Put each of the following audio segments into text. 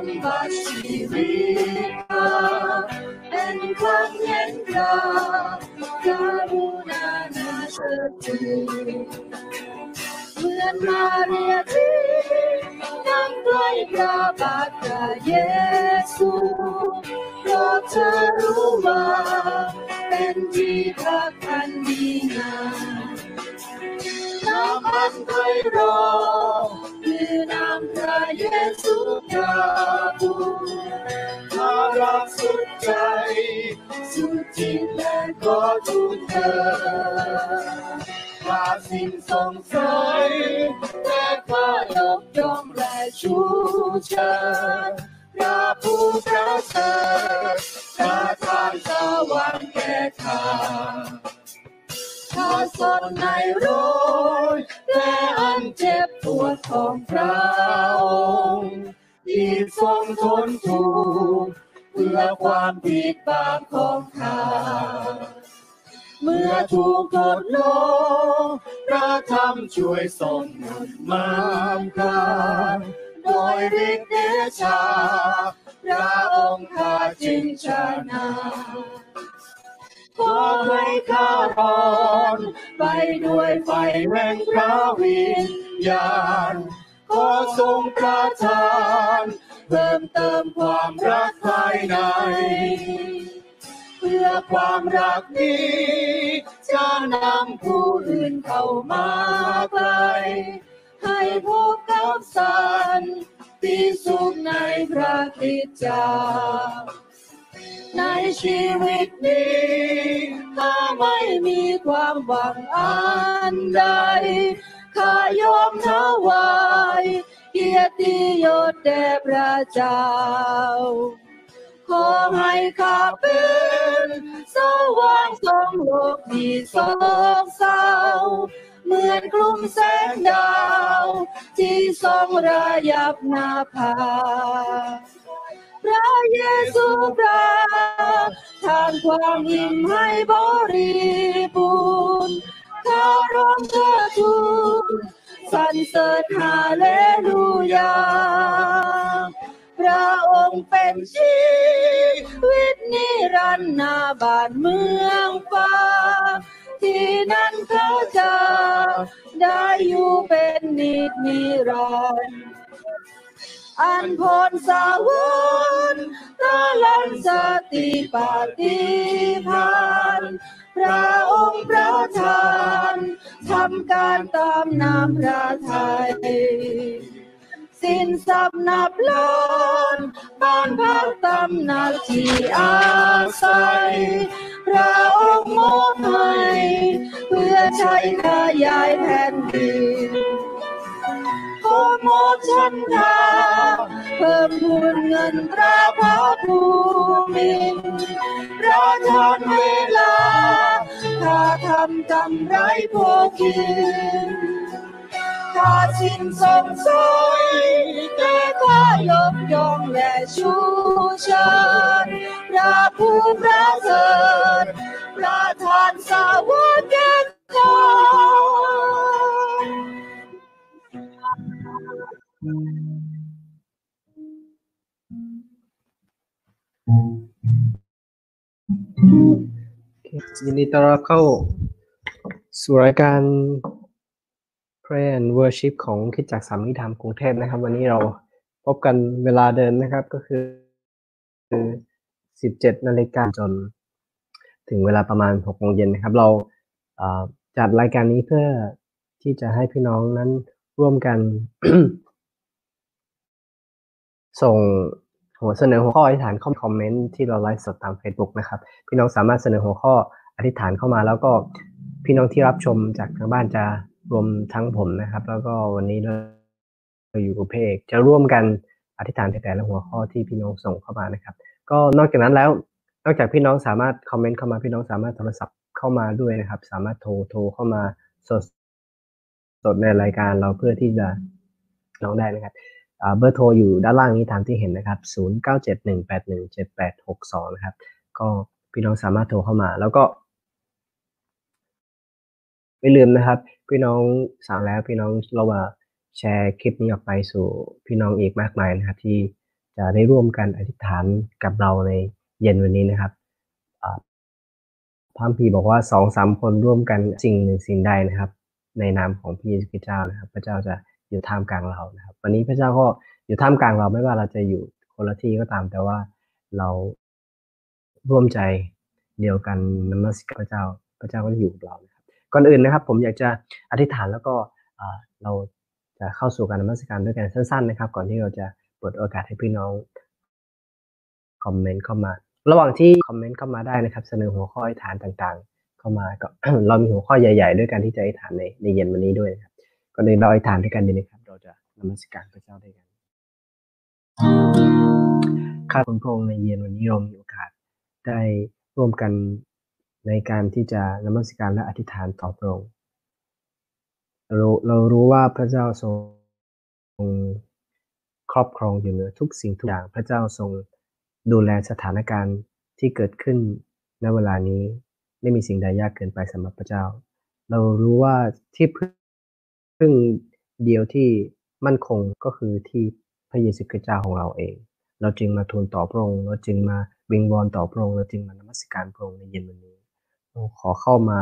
ความสมบัติชีวิตเราเป็นความเห็นเราการุณานาเชิดชูเหมือนมาเรียที่นั่งใกล้พระบาทพระเยซูเพราะเธอรู้ว่าเป็นที่พักอันดีงาม น้ำอันไพเราะคือน้ำพระเยซูพระบุตรมารักสุดใจ สุดจิตและก็ทุกเธอข้าสิ้นสงสัยและข้ายกย่องและชูเชิญพระผู้ประเสริฐประทานสวรรค์แก่ข้า ข้าสนในโรยและอันเจ็บปวดของพระองค์ที่ทรงทนทุกข์เพื่อความผิดบาปของข้าเมื่อถูกทดลงพระธรรมช่วยทรงมามกายโดยฤทธิ์เดชาพระองค์ข้าจึงชนะ ขอให้ข้ารอนไปด้วยไฟแห่งพระวิญญาณขอทรงประทานเพิ่มเติมความรักภายใน เพื่อความรักนี้จะนำผู้อื่นเข้ามาใกล้ให้พบกับสันติสุขในพระคริสตเจ้า ในชีวิตนี้ ถ้าไม่มีความหวังอันใด ข้ายอมถวายเกียรติยศแด่พระเจ้า ขอให้ข้าเป็นสว่างสองโลกที่โศกเศร้าเหมือนกลุ่มแสงดาว ที่ส่องระยับหน้าผา ระเยซูประทานความอิ่มให้บริบูรณ์ข้าร้องเธอทูลสรรเสริญฮาเลลูยา พระองค์เป็นชีวิตนิรันดร์นาบานเมืองฟ้า ที่นั่นเขาจะได้อยู่เป็นนิจนิรันดร์ อันพรสาวรรค์ตะลันสติปฏิพานพระองค์ประทานทำการตามน้ำพระทัยสิ้นสับนับล้านบ้านพักตำหนักที่อาศัยพระองค์มอบให้เพื่อใช้ขยายแผ่นดิน โมชันทาเพิ่มพูนเงินตราพระภูมินร์ประทานเวลา ถ้าทำกำไรพวกกินข้าสิ้นสงสัยแต่ข้ายกยองและชูชิญพระผู้ประเสริฐประทานสาวกแก่ข้า ยินดีต้อนรับเข้าสู่รายการ Prayer and Worship ของคิดจากสามนิธรรมกรุงเทพนะครับ วันนี้เราพบกันเวลาเดิมนะครับก็คือคือ 17นาฬิกาจน ถึงเวลาประมาณ6โมงเย็นนะครับ เราจัดรายการนี้เพื่อที่จะให้พี่น้องนั้นร่วมกัน ส่งหัวเสนอหัวข้ออธิษฐานเข้าคอมเมนต์ที่เราไลฟ์สดตาม Facebook นะครับ พี่น้องสามารถเสนอหัวข้ออธิษฐานเข้ามา แล้วก็พี่น้องที่รับชมจากทางบ้านจะรวมทั้งผมนะครับ แล้วก็วันนี้เราอยู่กับเพกจะร่วมกันอธิษฐานในแต่ละหัวข้อที่พี่น้องส่งเข้ามานะครับ ก็นอกจากนั้นแล้วนอกจากพี่น้องสามารถคอมเมนต์เข้ามาพี่น้องสามารถโทรศัพท์เข้ามาด้วยนะครับ สามารถโทรโทรเข้ามาสดสดในรายการเราเพื่อที่จะน้องได้นะครับ เบอร์โทรอยู่ด้านล่างนี้ตามที่เห็นนะครับ 0971817862 นะครับ ก็พี่น้องสามารถโทรเข้ามา แล้วก็ไม่ลืมนะครับ พี่น้องสั่งแล้วพี่น้องเราว่าแชร์คลิปนี้ออกไปสู่พี่น้องอีกมากมายนะครับ ที่จะได้ร่วมกันอธิษฐานกับเราในเย็นวันนี้นะครับพระคัมภีร์บอกว่าสองสามคนร่วมกันสิ่งหนึ่งสิ่งใดนะครับ ในนามของพระเยซูคริสต์เจ้านะครับ พระเจ้าจะอยู่ท่ามกลางเรานะครับ วันนี้พระเจ้าก็อยู่ท่ามกลางเราไม่ว่าเราจะอยู่คนละที่ก็ตาม แต่ว่าเราร่วมใจเดียวกันนมัสการพระเจ้าพระเจ้าก็อยู่กับเรานะครับก่อนอื่นนะครับ ผมอยากจะอธิษฐานแล้วก็เราจะเข้าสู่การนมัสการด้วยกันสั้น ๆ นะครับ ก่อนที่เราจะเปิดโอกาสให้พี่น้องคอมเมนต์เข้ามา ระหว่างที่คอมเมนต์เข้ามาได้นะครับ เสนอหัวข้ออธิษฐานต่างๆ เข้ามาก็เรามีหัวข้อใหญ่ ๆ ด้วยกันที่จะอธิษฐานในในเย็นวันนี้ด้วยนะครับก่อนอื่นเราอธิษฐานด้วยกันดีนะครับ นมัสการพระเจ้าด้วยกันข้าพระองค์ในเย็นวันนี้เรามีโอกาสได้ร่วมกันในการที่จะนมัสการและอธิษฐานต่อพระองค์เราเรารู้ว่าพระเจ้าทรงครอบครองอยู่เหนือทุกสิ่งทุกอย่างพระเจ้าทรงดูแลสถานการณ์ที่เกิดขึ้นณเวลานี้ไม่มีสิ่งใดยากเกินไปสำหรับพระเจ้า เรารู้ว่าที่พึ่งเดียวที่ มั่นคงก็คือที่พระเยซูคริสต์เจ้าของเราเอง เราจึงมาทูลต่อพระองค์ เราจึงมาวิงวอนต่อพระองค์ เราจึงมานมัสการพระองค์ในเย็นวันนี้เราขอเข้ามา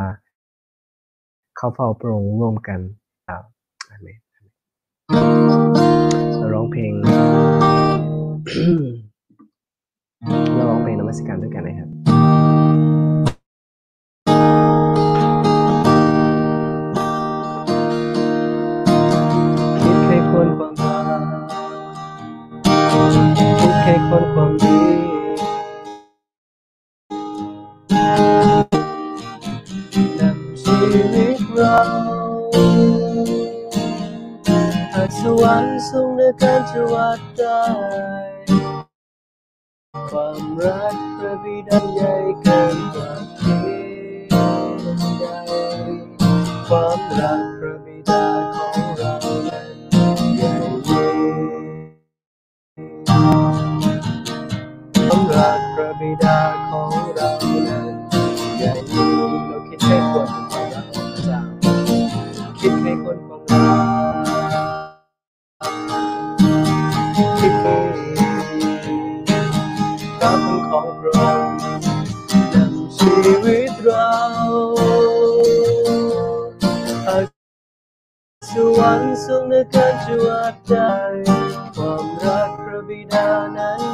เข้าเฝ้าพระองค์ร่วมกันอาเมนเราร้องเพลง เราร้องเพลงนมัสการด้วยกันนะครับ คิดแค่คนความดีนำชีวิตเราอาจสวรรค์สูงในการจะวัดได้ ความรักพระบิดาใหญ่เกินกว่าเพียงใดความรัก บิดาของเรานั้นใหญ่ยิ่งเราคิดให้คนความรักของพระเจ้าคิดให้คนความรักคิดให้รับของพระองค์นำชีวิตเราอาสวรรค์สูงในการจวดได้ความรักพระบิดานั้น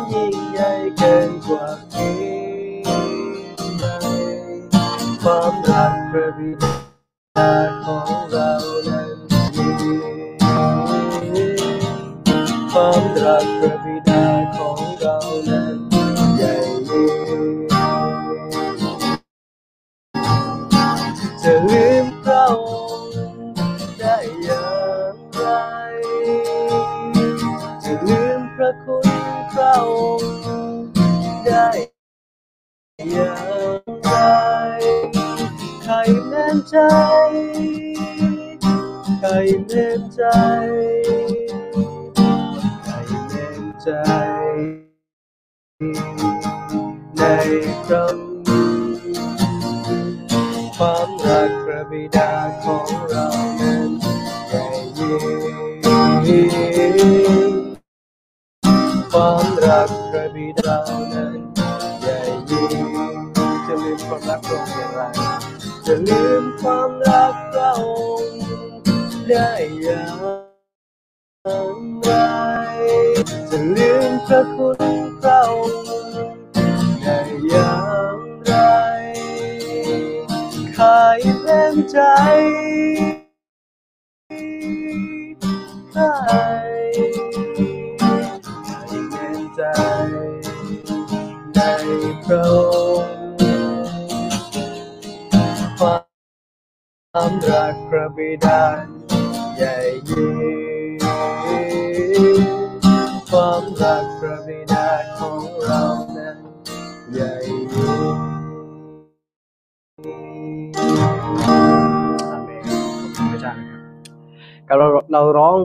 ว่าเพียงใดความรักพระบิดาของเรานั้นยิ่งความรักพระบิดา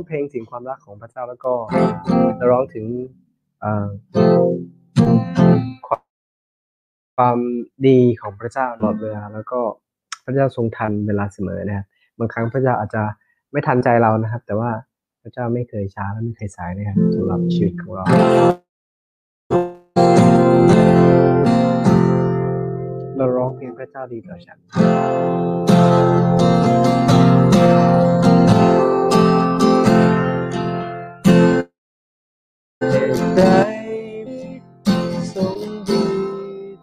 เพลงถึงความรักของพระเจ้าแล้วก็จะร้องถึงความดีของพระเจ้าตลอดเวลาแล้วก็พระเจ้าทรงทันเวลาเสมอนะครับบางครั้งพระเจ้าอาจจะไม่ทันใจเรานะครับ แต่ว่าพระเจ้าไม่เคยช้าและไม่เคยสายนะครับสำหรับชีวิตของเราเราร้องเพลงพระเจ้าดีต่อฉัน เหตุใดทรงดี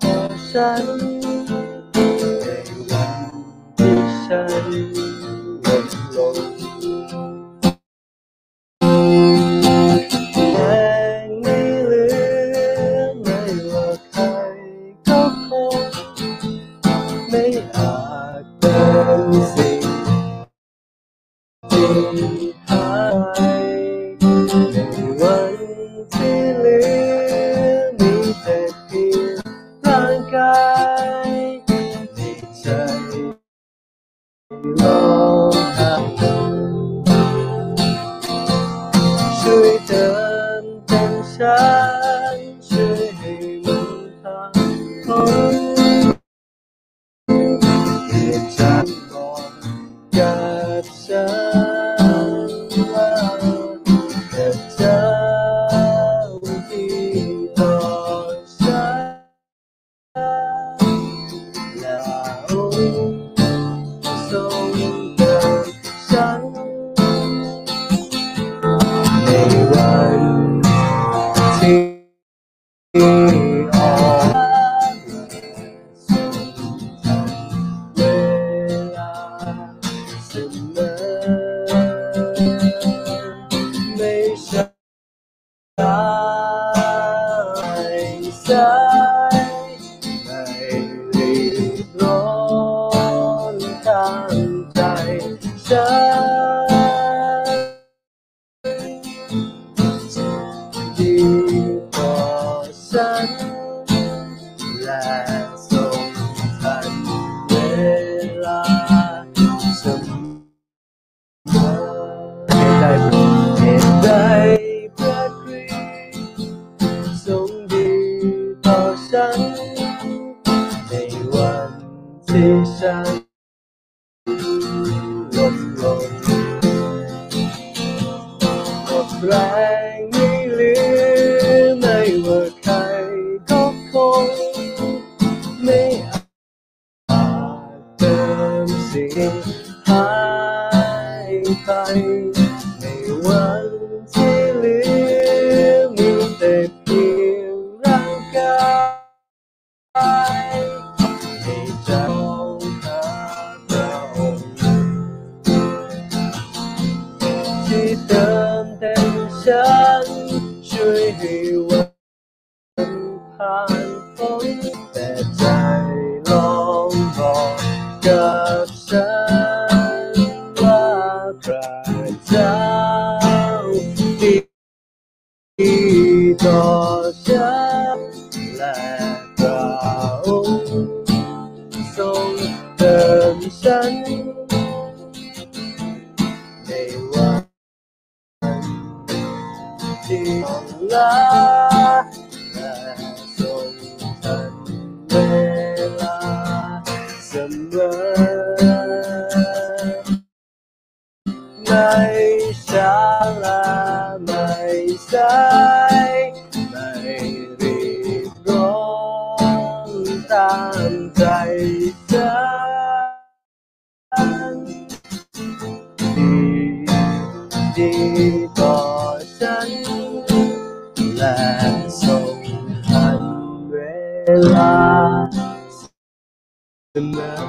ต่อฉันในวันที่ฉั Let our love. ใจฉันดีดีต่อฉัน และส่งให้เวลาเสมอ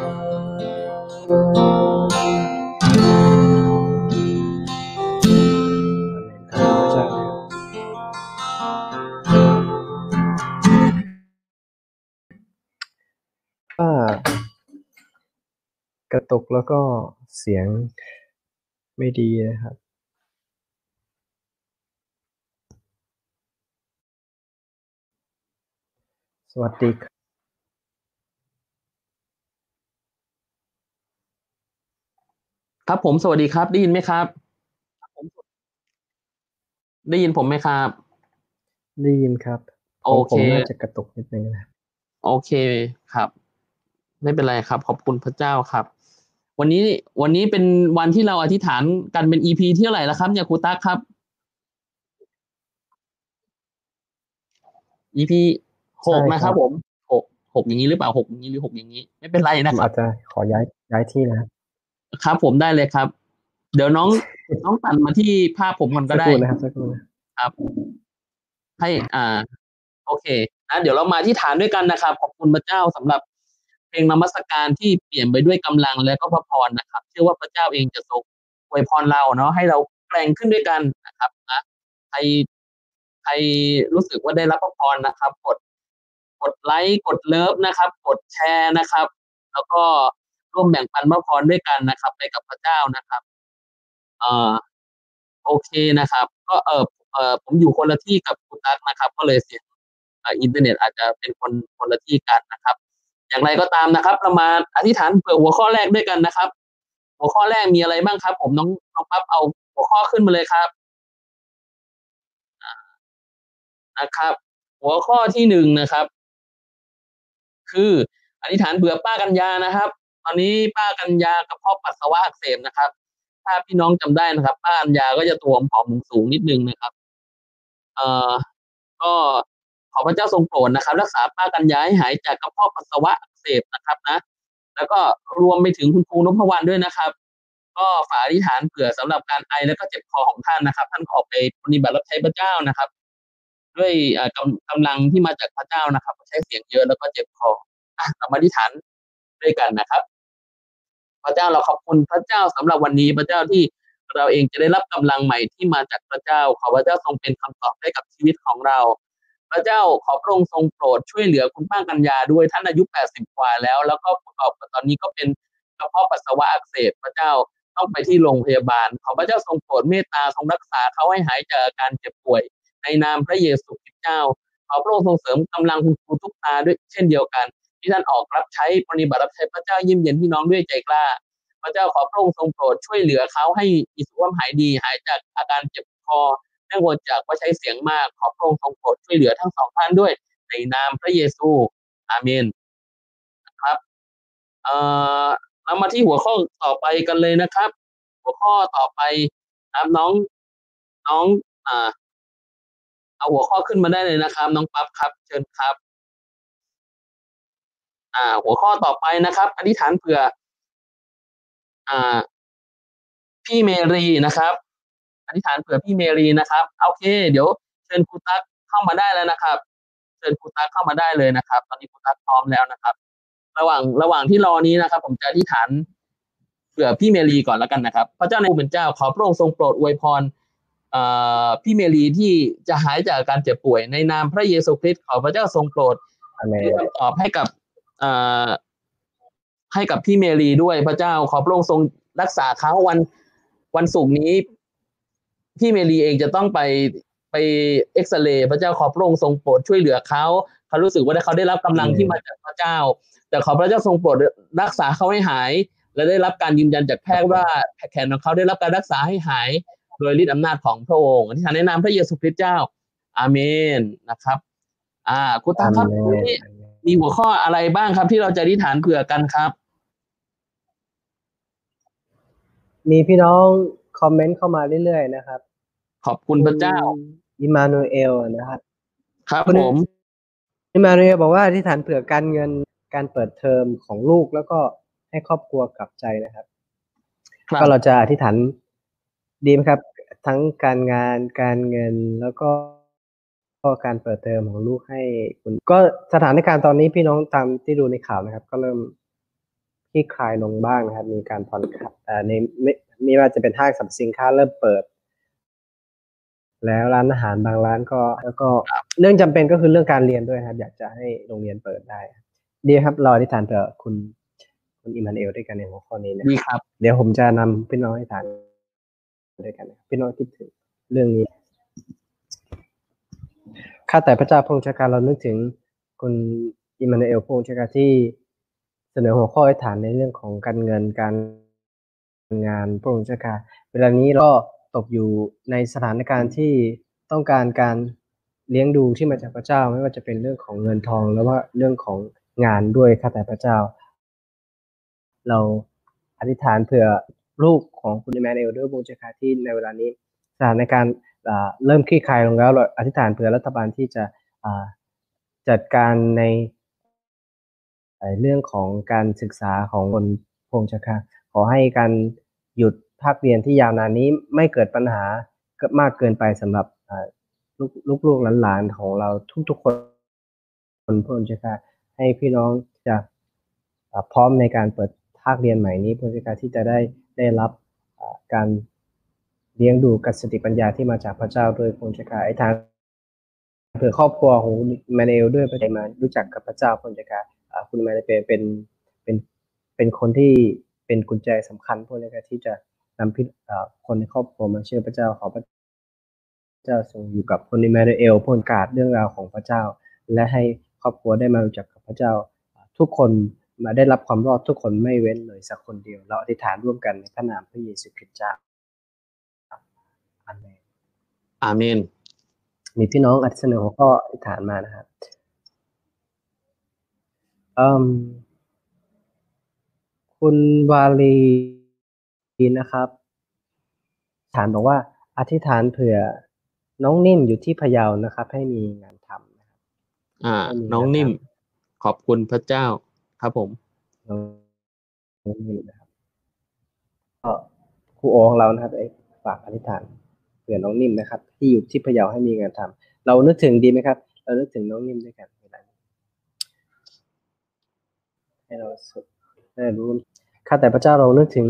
ตกแล้วก็เสียงไม่ดีนะครับสวัสดีครับครับผมสวัสดีครับ ได้ยินไหมครับ ได้ยินผมไหมครับ ได้ยินครับโอเคน่าจะกระตุกนิดนึงนะโอเคครับ ไม่เป็นไรครับ ขอบคุณพระเจ้าครับ นี้วันนี้เป็นวันที่เราอธิษฐานกันเป็นอีพีที่เท่าไหร่แล้วครับเนี่ยครูตั๊กครับอีพีหกใช่นะคครัรับบผมหกหกอย่างนี้หรือเปล่าหกอย่างนี้หรือหกอย่างนี้ ไม่เป็นไรผนะมครัอาบจจะขอย้ายย้ายที่นะครับครับ ผมได้เลยครับ เดี๋ยวน้องน้องตัดมาที่ภาพผมก่อนก็สักได้ครู่นะครับสักครู่นะครับ ให้อ่า โอเคนะเดี๋ยวเรามาที่ฐานด้วยกันนะครับ ขอบคุณพระเจ้าสำหรับ เพลงนมัสการที่เปลี่ยนไปด้วยกำลังและก็พระพรนะครับ เชื่อว่าพระเจ้าเองจะทรงอวยพรเราเนาะให้เราแกร่งขึ้นด้วยกันนะครับนะใครใครรู้สึกว่าได้รับพระพรนะครับ กดกดไลค์กดเลิฟนะครับ กดแชร์นะครับ แล้วก็ร่วมแบ่งปันพระพรด้วยกันนะครับ ไปกับพระเจ้านะครับเอ่อโอเคนะครับ ก็เออเออผมอยู่คนละที่กับคุณตั๊กนะครับ ก็เลยเสียงเอ่ออินเทอร์เน็ตอาจจะเป็นคนคนละที่กันนะครับ อย่างไรก็ตามนะครับเรามาอธิษฐานเผื่อหัวข้อแรกด้วยกันนะครับ หัวข้อแรกมีอะไรบ้างครับ ผมน้องน้องปั๊บเอาหัวข้อขึ้นมาเลยครับนะครับ หัวข้อที่หนึ่งนะครับ คืออธิษฐานเบื่อป้ากัญญานะครับ ตอนนี้ป้ากัญญากระเพาะปัสสาวะอักเสบนะครับ ถ้าพี่น้องจำได้นะครับ ป้ากัญญาก็จะตัวผอมสูงนิดนึงนะครับ เอ่อก็ อพระเจ้าทรงโปรดนะครับ รักษาป้ากัญญาให้หายจากกระเพาะปัสสาวะอักเสบนะครับนะ แล้วก็รวมไปถึงคุณครูนพวรรณด้วยนะครับ ก็ฝากอธิษฐานเผื่อสำหรับการไอแล้วก็เจ็บคอของท่านนะครับ ท่านก็ออกไปปฏิบัติรับใช้พระเจ้านะครับ ด้วยกำกำลังที่มาจากพระเจ้านะครับ ใช้เสียงเยอะแล้วก็เจ็บคออะเรามาอธิษฐานด้วยกันนะครับ พระเจ้าเราขอบคุณพระเจ้าสำหรับวันนี้พระเจ้าที่เราเองจะได้รับกำลังใหม่ที่มาจากพระเจ้าขอพระเจ้าทรงเป็นคำตอบให้กับชีวิตของเรา พระเจ้าขอพระองค์ทรงโปรดช่วยเหลือคุณป้ากัญญาด้วยท่านอายุ 80 กว่าแล้ว แล้วก็ประกอบกับตอนนี้ก็เป็นกระเพาะปัสสาวะอักเสบพระเจ้าต้องไปที่โรงพยาบาล ขอพระเจ้าทรงโปรดเมตตาทรงรักษาเขาให้หายจากอาการเจ็บป่วย ในนามพระเยซูคริสต์เจ้า ขอพระองค์ทรงเสริมกำลังคุณครูทุกตาด้วยเช่นเดียวกัน ที่ท่านออกรับใช้ปฏิบัติรับใช้พระเจ้ายิ้มเย็นพี่น้องด้วยใจกล้า พระเจ้าขอพระองค์ทรงโปรดช่วยเหลือเขาให้มีสุขภาพหายดีหายจากอาการเจ็บคอ เนื่องจากว่าใช้เสียงมากขอพระองค์ทรงโปรดช่วยเหลือทั้งสองท่านด้วย ในนามพระเยซู อาเมนนะครับเอ่อเรามาที่หัวข้อต่อไปกันเลยนะครับ หัวข้อต่อไปครับน้องน้องอ่าเอาหัวข้อขึ้นมาได้เลยนะครับ น้องปั๊บครับ เชิญครับ อ่า หัวข้อต่อไปนะครับ อธิษฐานเผื่อ อ่า พี่เมรีนะครับ อธิษฐานเผื่อพี่เมรีนะครับโอเค เดี๋ยวเชิญครูตั๊กเข้ามาได้แล้วนะครับ เชิญครูตั๊กเข้ามาได้เลยนะครับ ตอนนี้ครูตั๊กพร้อมแล้วนะครับ ระหว่างระหว่างที่รอนี้นะครับ ผมจะอธิษฐานเผื่อพี่เมรีก่อนแล้วกันนะครับ พระเจ้าในผู้เป็นเจ้าขอพระองค์ทรงโปรดอวยพรเอ่อพี่เมรีที่จะหายจากการเจ็บป่วยในนามพระเยซูคริสต์ขอพระเจ้าทรงโปรดอาเมนที่คำตอบให้กับเอ่อให้กับพี่เมรีด้วยพระเจ้าขอพระองค์ทรงรักษาเขาวันวันศุกร์นี้ พี่เมรีเองจะต้องไปไปเอ็กซเรย์พระเจ้าขอพระองค์ทรงโปรดช่วยเหลือเขาเขารู้สึกว่าเขาได้รับกำลังที่มาจากพระเจ้า แต่ขอพระเจ้าทรงโปรดรักษาเขาให้หาย และได้รับการยืนยันจากแพทย์ว่าแขนของเขาได้รับการรักษาให้หาย โดยฤทธิอำนาจของพระองค์อธิษฐานในนามพระเยซูคริสต์เจ้า อาเมนนะครับ อ่าคุณตาครับอาวันเมนี้นมีหัวข้ออะไรบ้างครับที่เราจะอธิษฐานเผื่อกันครับ มีพี่น้องคอมเมนต์เข้ามาเรื่อยๆนะครับ ขอบคุณพระเจ้าคุณอิมานูเอลนะครับ ครับคุณผมอิมานูเอลบอกว่าอธิษฐานเผื่อการเงินการเปิดเทอมของลูกแล้วก็ให้ครอบครัวกลับใจนะครับครับ ก็เราจะอธิษฐานดีไหมครับ ทั้งการงานการเงินแล้วก็ก็การเปิดเทอมของลูกให้คุณ ก็สถานการณ์ตอนนี้พี่น้องตามที่ดูในข่าวนะครับ ก็เริ่มคลี่คลายลงบ้างนะครับ มีการผ่อนคลายเอ่อในไม่ไม่ว่าจะเป็นห้างสรรพสินค้าเริ่มเปิด แล้วร้านอาหารบางร้านก็แล้วก็เรื่องจำเป็นก็คือเรื่องการเรียนด้วยครับ อยากจะให้โรงเรียนเปิดได้ดีครับรออธิษฐานเผื่อคุณคุณอิมมานูเอลด้วยกันในหัวข้อนี้นะดีครับ เดี๋ยวผมจะนำพี่น้องให้ทานด้วยกันนะครับพี่น้องคิดถึงเรื่องนี้ข้าแต่พระเจ้าพระองค์ชาการเรานึกถึงคุณอิมมานูเอลพระองค์ชาการที่เสนอหัวข้อให้ฐานในเรื่องของการเงินการงานพระองค์ชาการเวลานี้เราก็ ตกอยู่ในสถานการณ์ที่ต้องการการเลี้ยงดูที่มาจากพระเจ้า ไม่ว่าจะเป็นเรื่องของเงินทอง แล้วว่าเรื่องของงานด้วยข้าแต่พระเจ้า เราอธิษฐานเผื่อลูกของคุณแมนเอลด้วยบูชาที่ในเวลานี้สถานการณ์เริ่มคลี่คลายลงแล้วเราอธิษฐานเผื่อรัฐบาลที่จะจัดการในเรื่องของการศึกษาของคนพงชคาขอให้การหยุด ภาคเรียนที่ยาวนานนี้ไม่เกิดปัญหากิดมากเกินไปสำหรับลูกลูกหลานๆของเราทุกๆคนคนพงชคาให้พี่น้องจะพร้อมในการเปิดภาคเรียนใหม่นี้เพื่อที่จะได้ได้รับการเลี้ยงดูกับสติปัญญาที่มาจากพระเจ้าโดยพงศ์ชกาไอ้ทางเผื่อครอบครัวของแมนเอลด้วยไปมารู้จักกับพระเจ้าพงศ์ชกาอ่าคุณแมนเป็นเป็นเป็นเป็นคนที่เป็นกุญแจสำคัญพวกนี้ที่จะ นำพี่อ่าคนในครอบครัวมาเชื่อพระเจ้าขอพระเจ้าทรงอยู่กับคนในแมนเอลพลกาดเรื่องราวของพระเจ้า และให้ครอบครัวได้มารู้จักกับพระเจ้า ทุกคนมาได้รับความรอดทุกคนไม่เว้นเลยสักคนเดียว เราอธิษฐานร่วมกันในพระนามพระเยซูคริสต์เจ้าอาเมนอาเมนมีพี่น้องอธิษฐานหัวข้ออธิษฐานมานะครับอืมคุณวาลี นะครับฐานบอกว่าอธิษฐานเผื่อน้องนิ่มอยู่ที่พะเยานะครับ ให้มีงานทำนะครับอ่าไม่มีน้องนะครับนิ่ม ขอบคุณพระเจ้าครับผมน้องนิ่มนะครับก็ครูโอของเรานะครับไอ้ฝากอธิษฐานเผื่อน้องนิ่มนะครับ ที่อยู่ที่พะเยาให้มีงานทำเรานึกถึงดีไหมครับ เรานึกถึงน้องนิ่มด้วยกันเวลานี้ให้เราสุดได้รู้ข้าแต่พระเจ้าเรานึกถึง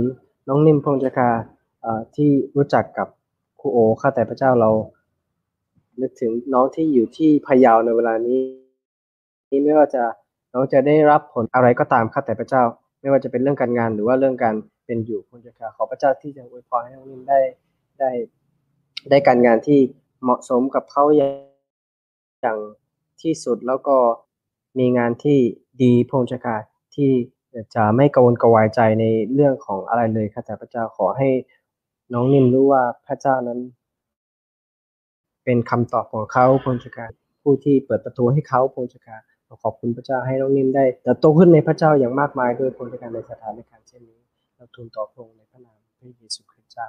น้องนิ่มพงศ์จกาที่รู้จักกับครูโอข้าแต่พระเจ้าเรานึกถึงน้องที่อยู่ที่พะเยาในเวลานี้นี้ไม่ว่าจะน้องจะได้รับผลอะไรก็ตามข้าแต่พระเจ้า ไม่ว่าจะเป็นเรื่องการงานหรือว่าเรื่องการเป็นอยู่พงศ์จกาขอพระเจ้าที่จะอวยพรให้น้องนิ่มได้ได้ได้การงานที่เหมาะสมกับเขาอย่างางที่สุดแล้วก็มีงานที่ดีพงศ์จกาที่ จะไม่กังวลกระวายใจในเรื่องของอะไรเลยข้าแต่พระเจ้าขอให้น้องนิ่มรู้ว่าพระเจ้านั้น เป็นคำตอบของเขาพงศการผู้ที่เปิดประตูให้เขาพงศกาเราขอบคุณพระเจ้าให้น้องนิ่มได้เติบโตขึ้นในพระเจ้าอย่างมากมายด้วยพงศการในสถานการณ์เช่นนี้ เราทูลต่อพระองค์ในพระนามพระเยซูคริสต์เจ้า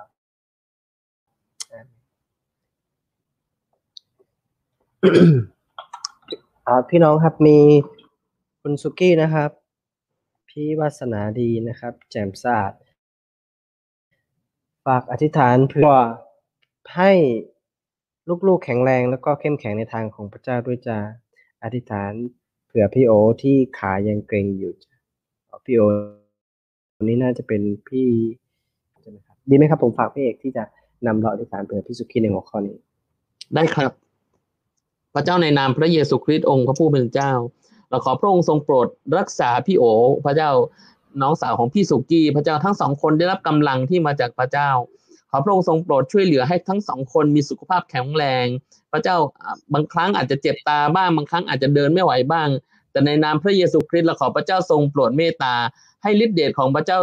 พี่น้องครับมีคุณสุกี้นะครับ พี่วาสนาดีนะครับ แจ่มสะอาดฝากอธิษฐานเพื่อให้ลูกๆแข็งแรงแล้วก็เข้มแข็งในทางของพระเจ้าด้วยจ้าอธิษฐานเผื่อพี่โอที่ขายังเกร็งอยู่พี่โอคนนี้น่าจะเป็นพี่ใช่ไหมครับดีไหมครับ ผมฝากพี่เอกที่จะนำเราอธิษฐานเผื่อพี่สุกี้ในหัวข้อนี้ ได้ครับ พระเจ้าในนามพระเยซูคริสต์องค์พระผู้เป็นเจ้า เราขอพระองค์ทรงโปรดรักษาพี่โอ พระเจ้าน้องสาวของพี่สุกี้ พระเจ้าทั้งสองคนได้รับกำลังที่มาจากพระเจ้า ขอพระองค์ทรงโปรดช่วยเหลือให้ทั้งสองคนมีสุขภาพแข็งแรง พระเจ้าบางครั้งอาจจะเจ็บตาบ้างบางครั้งอาจจะเดินไม่ไหวบ้าง แต่ในนามพระเยซูคริสต์เราขอพระเจ้าทรงโปรดเมตตา ให้ฤทธิเดชของพระเจ้า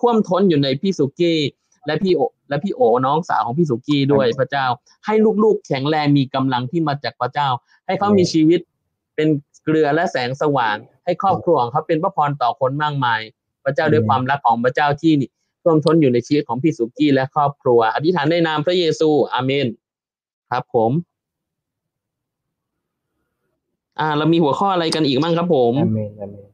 ท่วมท้นอยู่ในพี่สุกี้และพี่โอและพี่โอน้องสาวของพี่สุกี้ด้วยพระเจ้า ให้ลูกๆแข็งแรงมีกำลังที่มาจากพระเจ้า ให้เขามีชีวิตเป็น เกลือและแสงสว่างให้ครอบครัวของเขาเป็นพระพรต่อคนมากมาย พระเจ้าด้วยความรักของพระเจ้าที่นี่ท่วมท้นอยู่ในชีวิตของพี่สุกี้และครอบครัว อธิษฐานในนามพระเยซู อาเมน ครับผม อ่า เรามีหัวข้ออะไรกันอีกบ้างครับผมอาเมนอาเมน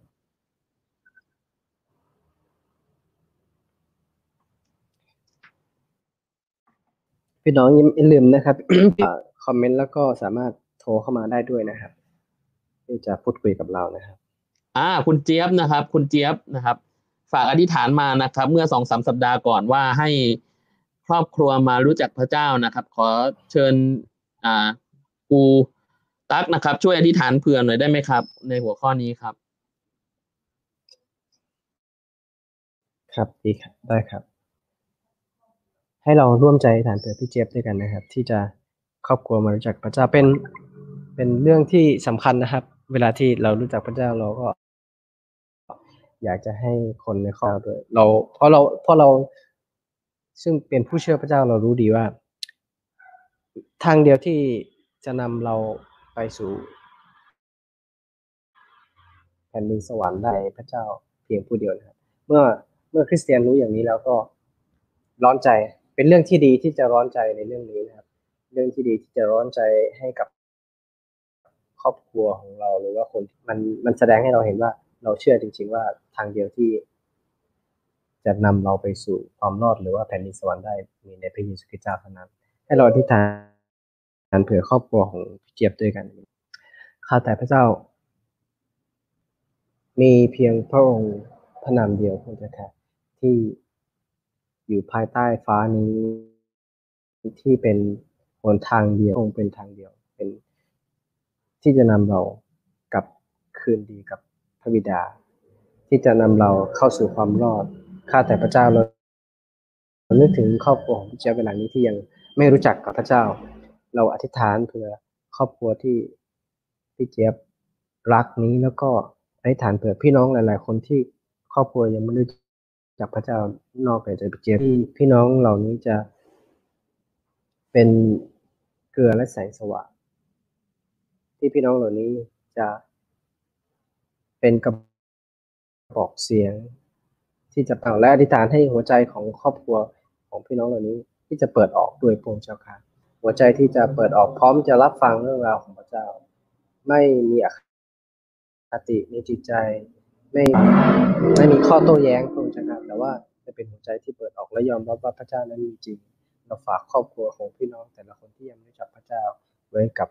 พี่น้องอย่าลืมนะครับอ่าคอมเมนต์แล้วก็สามารถโทรเข้ามาได้ด้วยนะครับ ที่จะพูดคุยกับเรานะครับ อ่า คุณเจี๊ยบนะครับ คุณเจี๊ยบนะครับ ฝากอธิษฐานมานะครับ เมื่อสองสามสัปดาห์ก่อนว่าให้ครอบครัวมารู้จักพระเจ้านะครับ ขอเชิญอ่ากูตั๊กนะครับ ช่วยอธิษฐานเผื่อหน่อยได้ไหมครับ ในหัวข้อนี้ครับ ครับดีครับได้ครับ ให้เราร่วมใจอธิษฐานเผื่อพี่เจี๊ยบด้วยกันนะครับ ที่จะครอบครัวมารู้จักพระเจ้าเป็นเป็นเรื่องที่สำคัญนะครับ เวลาที่เรารู้จักพระเจ้าเราก็ อยากจะให้คนในครอบครัวด้วยเราเพราะเราเพราะเราซึ่งเป็นผู้เชื่อพระเจ้าเรารู้ดีว่า ทางเดียวที่จะนำเราไปสู่แผ่นดินสวรรค์ได้พระเจ้าเพียงผู้เดียวนะครับ เมื่อเมื่อคริสเตียนรู้อย่างนี้แล้วก็ร้อนใจ เป็นเรื่องที่ดีที่จะร้อนใจในเรื่องนี้นะครับ เรื่องที่ดีที่จะร้อนใจให้กับ รอบครัวของเราหรือว่าคนมันมันแสดงให้เราเห็นว่า เราเชื่อจริง ๆ ว่าทางเดียวที่ จะนำเราไปสู่ความรอดหรือว่าแผ่นดินสวรรค์ได้มีในพระเยซูคริสต์เจ้าเท่านั้น ให้เราอธิษฐานเผื่อครอบครัวของพี่เจี๊ยบด้วยกันข้าแต่พระเจ้า มีเพียงพระองค์พระนามเดียวพระเจ้าค่ะที่อยู่ภายใต้ฟ้านี้ที่เป็นหนทางเดียวองค์เป็นทางเดียว เป็น ที่จะนำเรากลับคืนดีกับพระบิดา ที่จะนำเราเข้าสู่ความรอดข้าแต่พระเจ้าเราเรานึกถึงครอบครัวของพี่เจี๊ยบเวลานี้ที่ยังไม่รู้จักกับพระเจ้า เราอธิษฐานเพื่อครอบครัวที่พี่เจี๊ยบรักนี้แล้วก็อธิษฐานเผื่อพี่น้องหลาย ๆ คนที่ครอบครัวยังไม่รู้จักพระเจ้านอกจากพี่เจี๊ยบที่พี่น้องเหล่านี้จะเป็นเกลือและแสงสว่าง ที่พี่น้องเหล่านี้จะเป็นกระบอกเสียง ที่จะเป่าและอธิษฐานให้หัวใจของครอบครัวของพี่น้องเหล่านี้ ที่จะเปิดออกด้วยพระองค์เจ้าค่ะหัวใจที่จะเปิดออกพร้อมจะรับฟังเรื่องราวของพระเจ้า ไม่มีอคติในจิตใจ ไม่ไม่มีข้อโต้แย้งพระเจ้าค่ะแต่ว่าจะเป็นหัวใจที่เปิดออกและยอมรับว่าพระเจ้านั้นมีจริงเราฝากครอบครัวของพี่น้องแต่ละคนที่ยังไม่รู้จักพระเจ้าไว้กับ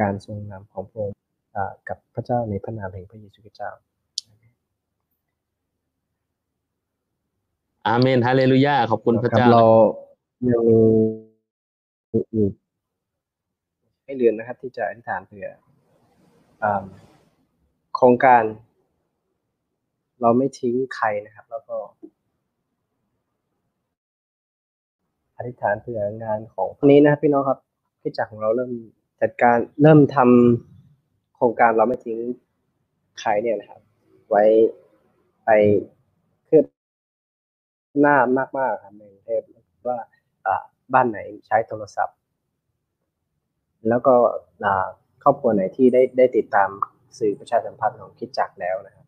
การทรงนำของพระองค์อ่ากับพระเจ้าในพระนามแห่งพระเยซูคริสต์เจ้าอาเมนฮาเลลูยาขอบคุณพระครับเจ้าเรายังอยู่ให้เรือนนะครับ ที่จะอธิษฐานเผื่ออ่าโครงการ เราไม่ทิ้งใครนะครับ แล้วก็อธิษฐานเผื่องานของวันนี้นะครับพี่น้องครับที่จักรของเราเริ่ม จัดการเริ่มทำโครงการเราไม่ทิ้งใครเนี่ยนะครับ ไว้ไปคืบหน้ามากๆครับในกรุงเทพว่าบ้านไหนใช้โทรศัพท์ แล้วก็ครอบครัวไหนที่ได้ได้ติดตามสื่อประชาสัมพันธ์ของคิดจักแล้วนะครับ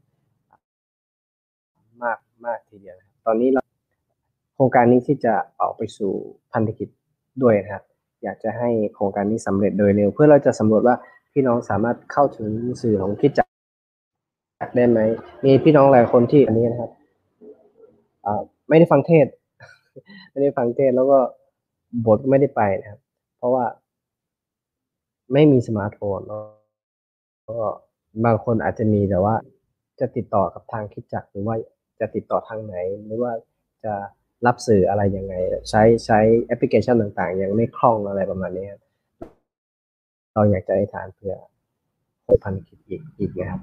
มากมากทีเดียวนะครับ ตอนนี้เราโครงการนี้ที่จะออกไปสู่พันธกิจด้วยนะครับ อยากจะให้โครงการนี้สำเร็จโดยเร็ว เพื่อเราจะสำรวจว่าพี่น้องสามารถเข้าถึงสื่อของคิดจักได้ไหม มีพี่น้องหลายคนที่อันนี้นะครับไม่ได้ฟังเทศ ไม่ได้ฟังเทศแล้วก็บทไม่ได้ไปนะครับ เพราะว่าไม่มีสมาร์ทโฟนแล้วก็บางคนอาจจะมีแต่ว่าจะติดต่อกับทางคิดจักหรือว่าจะติดต่อทางไหน หรือว่าจะ รับสื่ออะไรยังไง ใช้ใช้แอปพลิเคชันต่างๆ ยังไม่คล่องอะไรประมาณนี้ครับเราอยากจะอธิษฐานเพื่อหกพันคิดอีกอีกนะครับ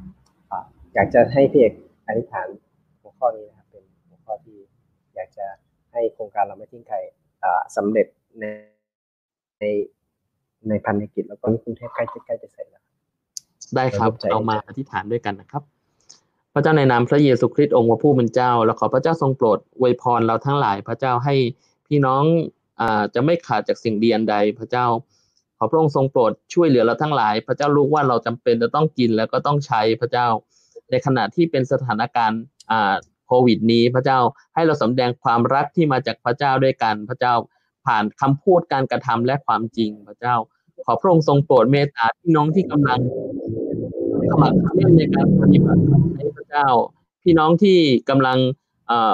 อ่าอยากจะให้พี่เอกอธิษฐานหัวข้อนี้นะครับ เป็นหัวข้อที่อยากจะให้โครงการเราไม่ทิ้งใครอ่าสำเร็จในในในพันธกิจแล้วก็กรุงเทพใกล้จะใกล้จะเสร็จแล้วได้ครับใจเรามาอธิษฐานด้วยกันนะครับ พระเจ้าในนามพระเยซูคริสต์องค์พระผู้เป็นเจ้าและขอพระเจ้าทรงโปรดอวยพรเราทั้งหลาย พระเจ้าให้พี่น้องอ่าจะไม่ขาดจากสิ่งดีอันใด พระเจ้า ขอพระองค์ทรงโปรดช่วยเหลือเราทั้งหลาย พระเจ้ารู้ว่าเราจำเป็นจะต้องกินแล้วก็ต้องใช้พระเจ้า ในขณะที่เป็นสถานการณ์อ่าโควิด นี้ พระเจ้าให้เราสำแดงความรักที่มาจากพระเจ้าด้วยกันพระเจ้าผ่านคำพูดการกระทำและความจริงพระเจ้า ขอพระองค์ทรงโปรดเมตตาพี่น้องที่กำลัง สมัครเข้าร่วมในการปฏิบัติรับใช้พระเจ้า พี่น้องที่กำลังเอ่อ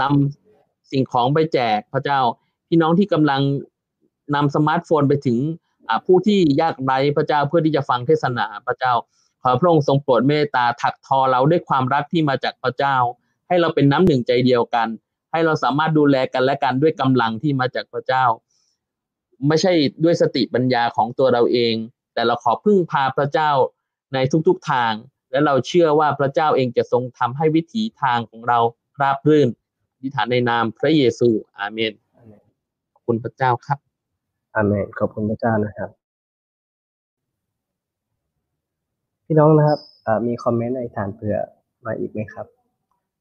นำสิ่งของไปแจกพระเจ้า พี่น้องที่กำลังนำสมาร์ทโฟนไปถึงผู้ที่ยากไร้พระเจ้าเพื่อที่จะฟังเทศนาพระเจ้า ขอพระองค์ทรงโปรดเมตตาถักทอเราด้วยความรักที่มาจากพระเจ้า ให้เราเป็นน้ำหนึ่งใจเดียวกัน ให้เราสามารถดูแลกันและกันด้วยกำลังที่มาจากพระเจ้า ไม่ใช่ด้วยสติปัญญาของตัวเราเอง แต่เราขอพึ่งพาพระเจ้า ในทุกๆทาง และเราเชื่อว่าพระเจ้าเองจะทรงทำให้วิถีทางของเราราบรื่นอธิษฐานในนามพระเยซู อาเมนขอบคุณพระเจ้าครับ อาเมนขอบคุณพระเจ้านะครับ พี่น้องนะครับอ่อมีคอมเมนต์ในฐานเผื่อมาอีกไหมครับ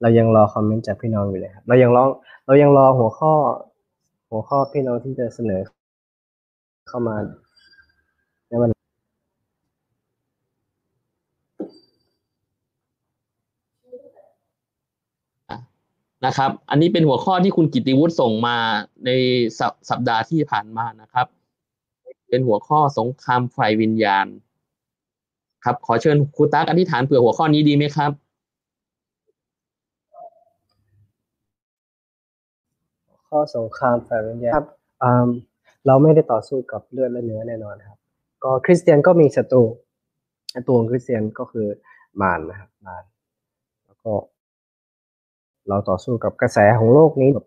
เรายังรอคอมเมนต์จากพี่น้องอยู่เลยครับ เรายังรอเรายังรอหัวข้อ หัวข้อพี่น้องที่จะเสนอ เข้ามาในวัน นะครับ อันนี้เป็นหัวข้อที่คุณกิติวุฒิส่งมาในสัปสัปดาห์ที่ผ่านมานะครับ เป็นหัวข้อสงครามไฟวิญญาณ ครับ ขอเชิญครูตั๊กอธิษฐานเผื่อหัวข้อนี้ดีไหมครับข้อสงครามฝ่ายวิญญาณครับอืมเราไม่ได้ต่อสู้กับเลือดและเนื้อแน่นอนครับ ก็คริสเตียนก็มีศัตรูศัตรูของคริสเตียนก็คือมารนะครับมารแล้วก็ เราต่อสู้กับกระแสของโลกนี้กับ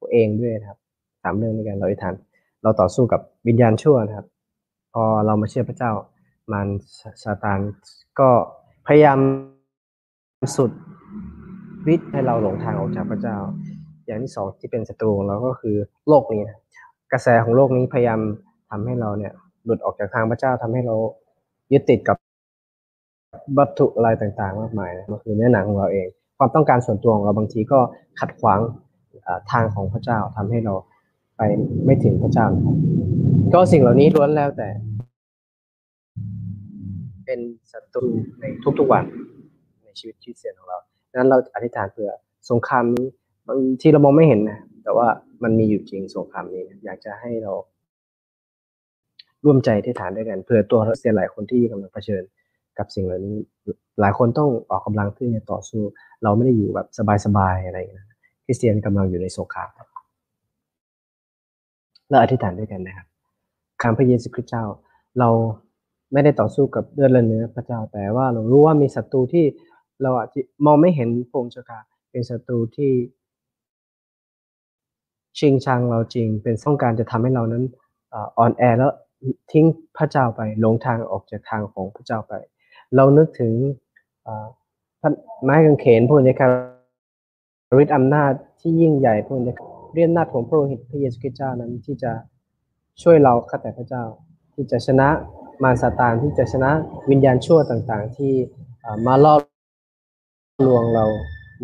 ตัวเองด้วยนะครับสามเรื่องด้วยกันเราอธิษฐาน เราต่อสู้กับวิญญาณชั่วนะครับ พอเรามาเชื่อพระเจ้ามันซาตานก็พยายามสุดวิทย์ให้เราหลงทางออกจากพระเจ้า อย่างที่สองที่เป็นศัตรูของเราก็คือโลกนี้นะกระแสของโลกนี้พยายามทำให้เราเนี่ยหลุดออกจากทางพระเจ้าทำให้เรายึดติดกับวัตถุอะไรต่างๆ มากมายนะมันคือเนื้อหนังของเราเอง ความต้องการส่วนตัวของเราบางทีก็ขัดขวางทางของพระเจ้าทำให้เราไปไม่ถึงพระเจ้านะครับก็สิ่งเหล่านี้ล้วนแล้วแต่ เป็นศัตรูในทุกๆวันในชีวิตคริสเตียนของเราดังนั้นเราอธิษฐานเผื่อสงครามนี้บางทีเรามองไม่เห็นนะแต่ว่ามันมีอยู่จริงสงครามนี้ อยากจะให้เราร่วมใจอธิษฐานด้วยกันเผื่อตัวคริสเตียนหลายคนที่กำลังเผชิญ กับสิ่งเหล่านี้ หลายคนต้องออกกำลังเพื่อจะต่อสู้ เราไม่ได้อยู่แบบสบายๆอะไรอย่างเงี้ยนะคริสเตียนกำลังอยู่ในสงครามเราอธิษฐานด้วยกันนะครับคำพระเยซูคริสต์เจ้า เราไม่ได้ต่อสู้กับเลือดและเนื้อพระเจ้าแต่ว่าเรารู้ว่ามีศัตรูที่เราอาจจะมองไม่เห็นพงค์เจ้าค่ะเป็นศัตรูที่ชิงชังเราจริง เป็นต้องการจะทำให้เรานั้นอ่อนแอแล้วทิ้งพระเจ้าไปหลงทางออกจากทางของพระเจ้าไป เรานึกถึงพระไม้กางเขนพระองค์นะครับฤทธิ์อำนาจที่ยิ่งใหญ่พระองค์นะครับเรียนนาจของพระองค์พระเยซูคริสต์เจ้านั้นที่จะช่วยเราข้าแต่พระเจ้า ที่จะชนะมารซาตานที่จะชนะวิญญาณชั่วต่างๆ ที่มาล่อลวงเรา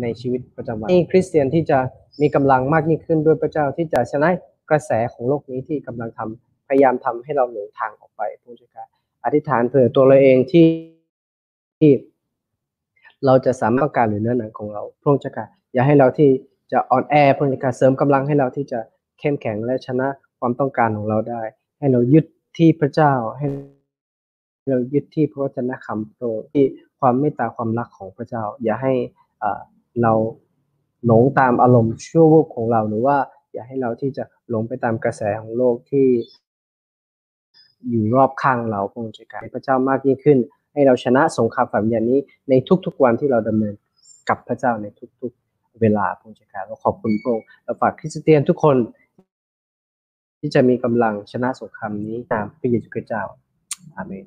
ในชีวิตประจำวันนี่คริสเตียนที่จะมีกำลังมากยิ่งขึ้นด้วยพระเจ้าที่จะชนะกระแสของโลกนี้ที่กำลังทำพยายามทำให้เราหลงทางออกไปพระเจ้าอธิษฐานเผื่อตัวเราเองที่ ที่เราจะสามารถการหรือเนื้อหนังของเรา พระองค์เจ้าค่ะอย่าให้เราที่จะอ่อนแอพระองค์เจ้าค่ะเสริมกำลังให้เราที่จะเข้มแข็งและชนะความต้องการของเราได้ ให้เรายึดที่พระเจ้าให้เรายึดที่พระวจนะคำพระองค์ที่ความเมตตาความรักของพระเจ้า อย่าให้เอ่อเราหลงตามอารมณ์ชั่ววูบของเราหรือว่า อย่าให้เราที่จะหลงไปตามกระแสของโลกที่อยู่รอบข้างเราพระองค์เจ้าค่ะให้พระเจ้ามากยิ่งขึ้น ให้เราชนะสงครามฝ่ายวิญญาณนี้ในทุกๆวันที่เราดำเนินกับพระเจ้าในทุกๆ เวลาพระองค์เจ้าค่ะเราขอบคุณพระองค์เราฝากคริสเตียนทุกคน ที่จะมีกำลังชนะสงครามนี้ตามพระเยซูคริสต์เจ้าอาเมน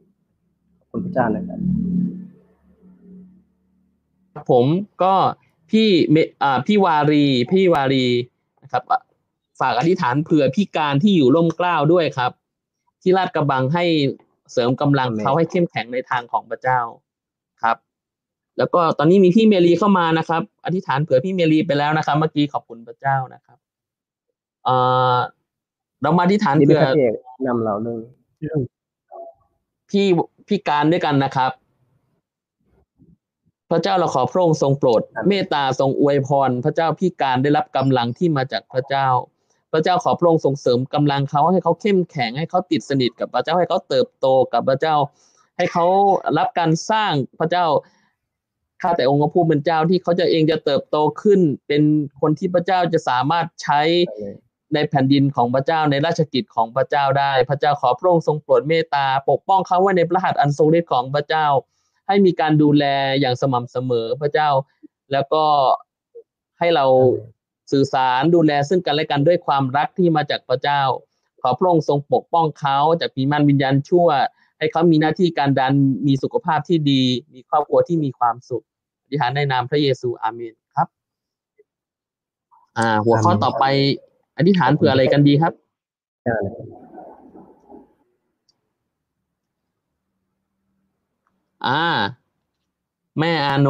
ขอบคุณพระเจ้านะครับครับผมก็พี่เมอ่าพี่วารีพี่วารีนะครับฝากอธิษฐานเผื่อพี่การที่อยู่ร่มเกล้าด้วยครับ ที่ลาดกระบังให้ เสริมกำลังอาเมนเขาให้เข้มแข็งในทางของพระเจ้าครับ แล้วก็ตอนนี้มีพี่เมลีเข้ามานะครับ อธิษฐานเผื่อพี่เมลีไปแล้วนะครับ เมื่อกี้ขอบคุณพระเจ้านะครับเอ่อเรามาอธิษฐานนี่เป็นเผื่อพระเอกนำเราเรื่องเรื่องพี่พี่การด้วยกันนะครับ พระเจ้าเราขอพระองค์ทรงโปรด เมตตาทรงอวยพร พระเจ้าพี่การได้รับกำลังที่มาจากพระเจ้า พระเจ้าขอพระองค์ทรงเสริมกำลังเขาให้เขาเข้มแข็งให้เขาติดสนิทกับพระเจ้าให้เขาเติบโตกับพระเจ้า ให้เขารับการสร้างพระเจ้าข้าแต่องค์พระผู้เป็นเจ้าที่เขาจะเองจะเติบโตขึ้น เป็นคนที่พระเจ้าจะสามารถใช้ในแผ่นดินของพระเจ้าในราชกิจของพระเจ้าได้ พระเจ้าขอพระองค์ทรงโปรดเมตตา ปกป้องเขาไว้ในพระหัตถ์อันทรงฤทธิ์ของพระเจ้า ให้มีการดูแลอย่างสม่ำเสมอพระเจ้า แล้วก็ให้เรา สื่อสารดูแลซึ่งกันและกันด้วยความรักที่มาจากพระเจ้า ขอพระองค์ทรงปกป้องเขาจากปีมันวิญญาณชั่ว ให้เขามีหน้าที่การดันมีสุขภาพที่ดี มีครอบครัวที่มีความสุขอธิษฐานในนามพระเยซูอาเมนครับ อ่า หัวข้อต่อไปอธิษฐานเผื่ออะไรกันดีครับอ่า แม่อาโน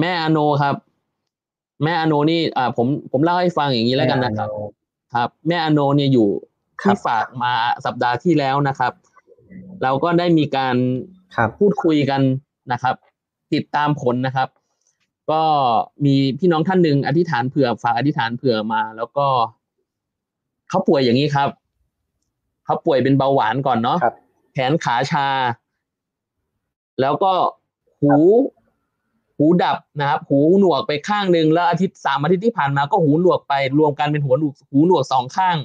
แม่อาโนครับ แม่อาโนนี่อ่าผมผมเล่าให้ฟังอย่างนี้แล้วกันนะครับ ครับ แม่อาโนเนี่ยอยู่ครัที่บฝากมาสัปดาห์ที่แล้วนะครับ เราก็ได้มีการครับพูดคุยกันนะครับ ติดตามผลนะครับ ก็มีพี่น้องท่านหนึ่งอธิษฐานเผื่อฝากอธิษฐานเผื่อมา แล้วก็เขาป่วยอย่างนี้ครับเขาป่วยเป็นเบาหวานก่อนเนาะครับแขนขาชา แล้วก็หู หูดับนะครับหูหนวกไปข้างหนึ่งแล้วอาทิตย์สามอาทิตย์ที่ผ่านมาก็หูหนวกไปรวมกันเป็นหัวหนวกหูหนวกสองข้าง